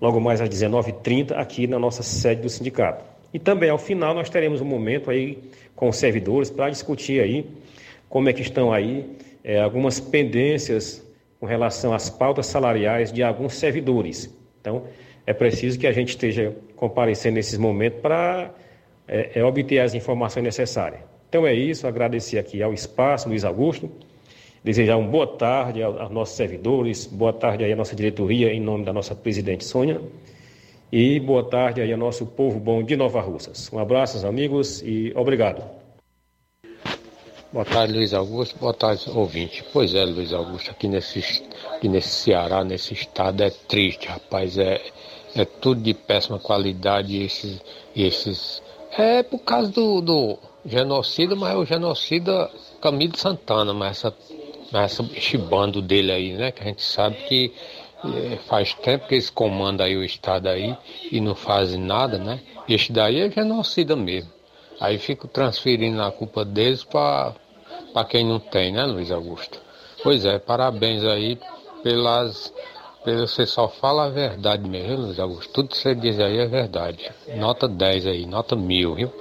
logo mais às 19h30, aqui na nossa sede do sindicato. E também, ao final, nós teremos um momento aí com os servidores para discutir aí como é que estão aí é, algumas pendências com relação às pautas salariais de alguns servidores. Então, é preciso que a gente esteja comparecendo nesses momentos para é, é, obter as informações necessárias. Então é isso, agradecer aqui ao espaço, Luiz Augusto, desejar uma boa tarde aos nossos servidores, boa tarde aí à nossa diretoria, em nome da nossa presidente Sônia, e boa tarde aí ao nosso povo bom de Nova Russas. Um abraço, amigos, e obrigado. Boa tarde, Luiz Augusto. Boa tarde, ouvinte. Pois é, Luiz Augusto, aqui nesse, aqui nesse Ceará, nesse estado, é triste, rapaz. É, é tudo de péssima qualidade. Esses, esses... É por causa do, do, genocida, mas é o genocida Camilo Santana, mas essa, mas essa, esse bando dele aí, né? Que a gente sabe que é, faz tempo que eles comandam aí o Estado aí e não fazem nada, né? Este daí é genocida mesmo. Aí fico transferindo a culpa deles para quem não tem, né, Luiz Augusto? Pois é, parabéns aí pelas. Pelo, você só fala a verdade mesmo, Luiz Augusto. Tudo que você diz aí é verdade. Nota 10 aí, nota mil, viu?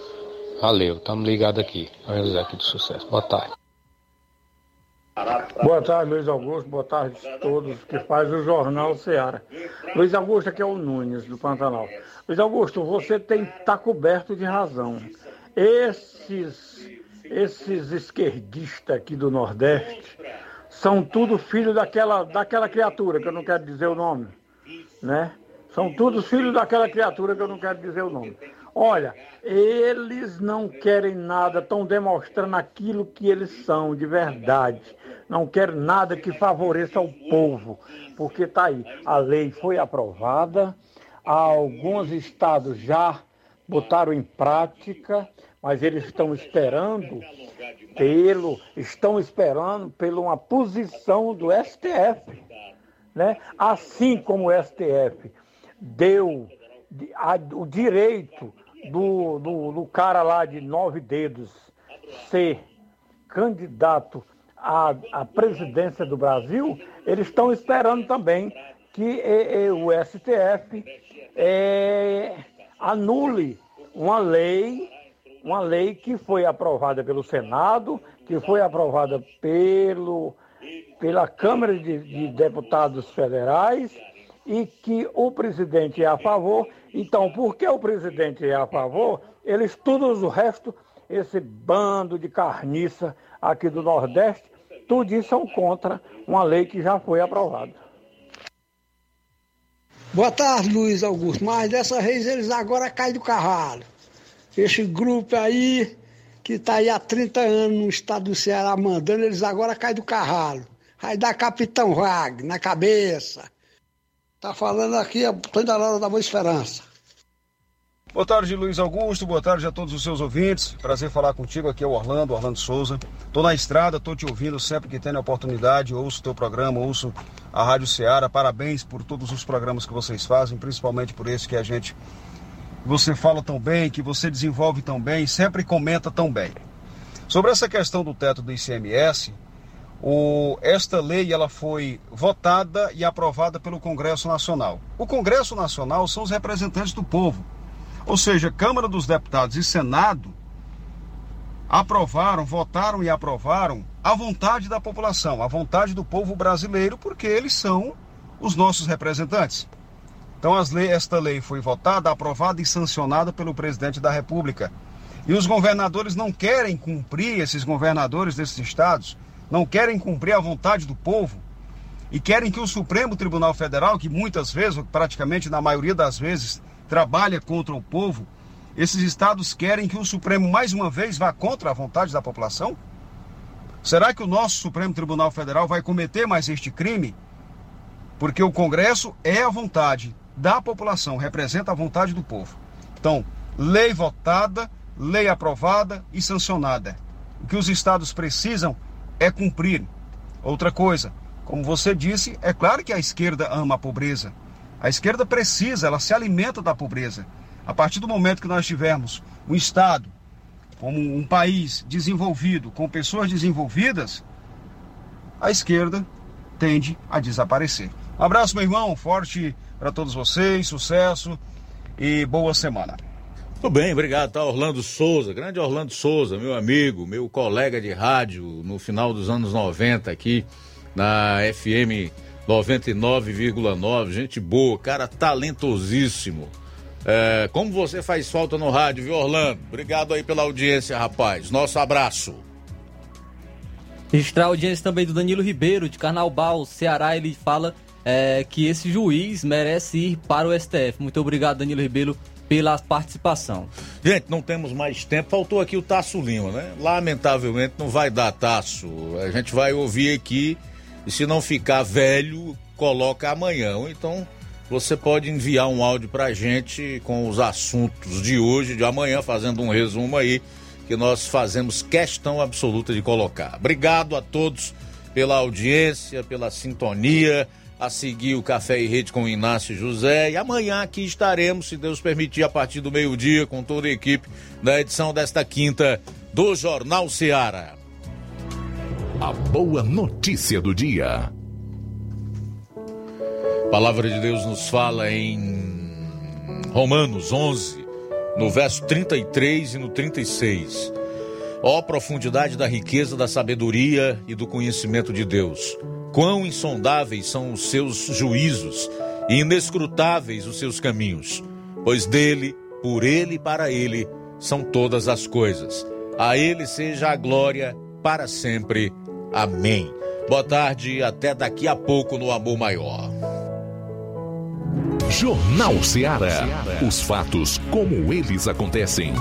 Valeu, estamos ligados aqui. É o José aqui do Sucesso. Boa tarde. Boa tarde, Luiz Augusto. Boa tarde a todos que faz o Jornal Seara. Luiz Augusto, aqui é o Nunes, do Pantanal. Luiz Augusto, você tem tá coberto de razão. Esses, esses esquerdistas aqui do Nordeste são tudo filhos daquela, daquela criatura, que eu não quero dizer o nome. Né? São todos filhos daquela criatura que eu não quero dizer o nome. Olha, eles não querem nada, estão demonstrando aquilo que eles são de verdade. Não querem nada que favoreça o povo, porque está aí. A lei foi aprovada, alguns estados já botaram em prática, mas eles estão esperando pelo, estão esperando pela uma posição do STF. Né? Assim como o STF deu o direito do, do, do cara lá de nove dedos ser candidato à, à presidência do Brasil, eles estão esperando também que e, e, o STF é, anule uma lei, uma lei que foi aprovada pelo Senado, que foi aprovada pelo, pela Câmara de, de Deputados Federais e que o presidente é a favor. Então, porque o presidente é a favor, eles todos o resto, esse bando de carniça aqui do Nordeste, tudo são contra uma lei que já foi aprovada. Boa tarde, Luiz Augusto. Mas dessa vez eles agora caem do cavalo. Esse grupo aí, que está aí há 30 anos no estado do Ceará mandando, eles agora caem do cavalo. Vai dar Capitão Wagner na cabeça. Tá falando aqui Antônio da Laura da Boa Esperança. Boa tarde, Luiz Augusto. Boa tarde a todos os seus ouvintes. Prazer falar contigo. Aqui é o Orlando, Orlando Souza. Tô na estrada, tô te ouvindo sempre que tenho a oportunidade. Ouço teu programa, ouço a Rádio Ceará. Parabéns por todos os programas que vocês fazem, principalmente por esse que a gente. Você fala tão bem, que você desenvolve tão bem, sempre comenta tão bem. Sobre essa questão do teto do ICMS, o, esta lei ela foi votada e aprovada pelo Congresso Nacional. O Congresso Nacional são os representantes do povo, ou seja, Câmara dos Deputados e Senado aprovaram, votaram e aprovaram a vontade da população, a vontade do povo brasileiro, porque eles são os nossos representantes. Então, lei, esta lei foi votada, aprovada e sancionada pelo presidente da República. E os governadores não querem cumprir, esses governadores desses estados, não querem cumprir a vontade do povo e querem que o Supremo Tribunal Federal, que muitas vezes, praticamente na maioria das vezes, trabalha contra o povo, esses estados querem que o Supremo mais uma vez vá contra a vontade da população? Será que o nosso Supremo Tribunal Federal vai cometer mais este crime? Porque o Congresso é a vontade da população, representa a vontade do povo. Então, lei votada, lei aprovada e sancionada. O que os estados precisam é cumprir. Outra coisa, como você disse, é claro que a esquerda ama a pobreza. A esquerda precisa, ela se alimenta da pobreza. A partir do momento que nós tivermos um Estado como um país desenvolvido, com pessoas desenvolvidas, a esquerda tende a desaparecer. Um abraço, meu irmão, forte para todos vocês, sucesso e boa semana. Tudo bem, obrigado. Tá Orlando Souza, grande Orlando Souza, meu amigo, meu colega de rádio no final dos anos 90 aqui na FM 99,9. Gente boa, cara talentosíssimo. É, como você faz falta no rádio, viu, Orlando? Obrigado aí pela audiência, rapaz. Nosso abraço. Registrar a audiência também do Danilo Ribeiro, de Carnaubal, Ceará. Ele fala é, que esse juiz merece ir para o STF. Muito obrigado, Danilo Ribeiro, pela participação. Gente, não temos mais tempo. Faltou aqui o Tasso Lima, né? Lamentavelmente não vai dar Tasso. A gente vai ouvir aqui e se não ficar velho, coloca amanhã. Ou então você pode enviar um áudio pra gente com os assuntos de hoje, de amanhã, fazendo um resumo aí, que nós fazemos questão absoluta de colocar. Obrigado a todos pela audiência, pela sintonia, a seguir o Café e Rede com o Inácio José. E amanhã aqui estaremos, se Deus permitir, a partir do meio-dia, com toda a equipe, na edição desta quinta do Jornal Seara. A boa notícia do dia. A palavra de Deus nos fala em Romanos 11, no verso 33 e no 36. Ó oh, profundidade da riqueza, da sabedoria e do conhecimento de Deus. Quão insondáveis são os seus juízos e inescrutáveis os seus caminhos. Pois dele, por ele e para ele são todas as coisas. A ele seja a glória para sempre. Amém. Boa tarde e até daqui a pouco no Amor Maior. Jornal Ceará. Os fatos como eles acontecem.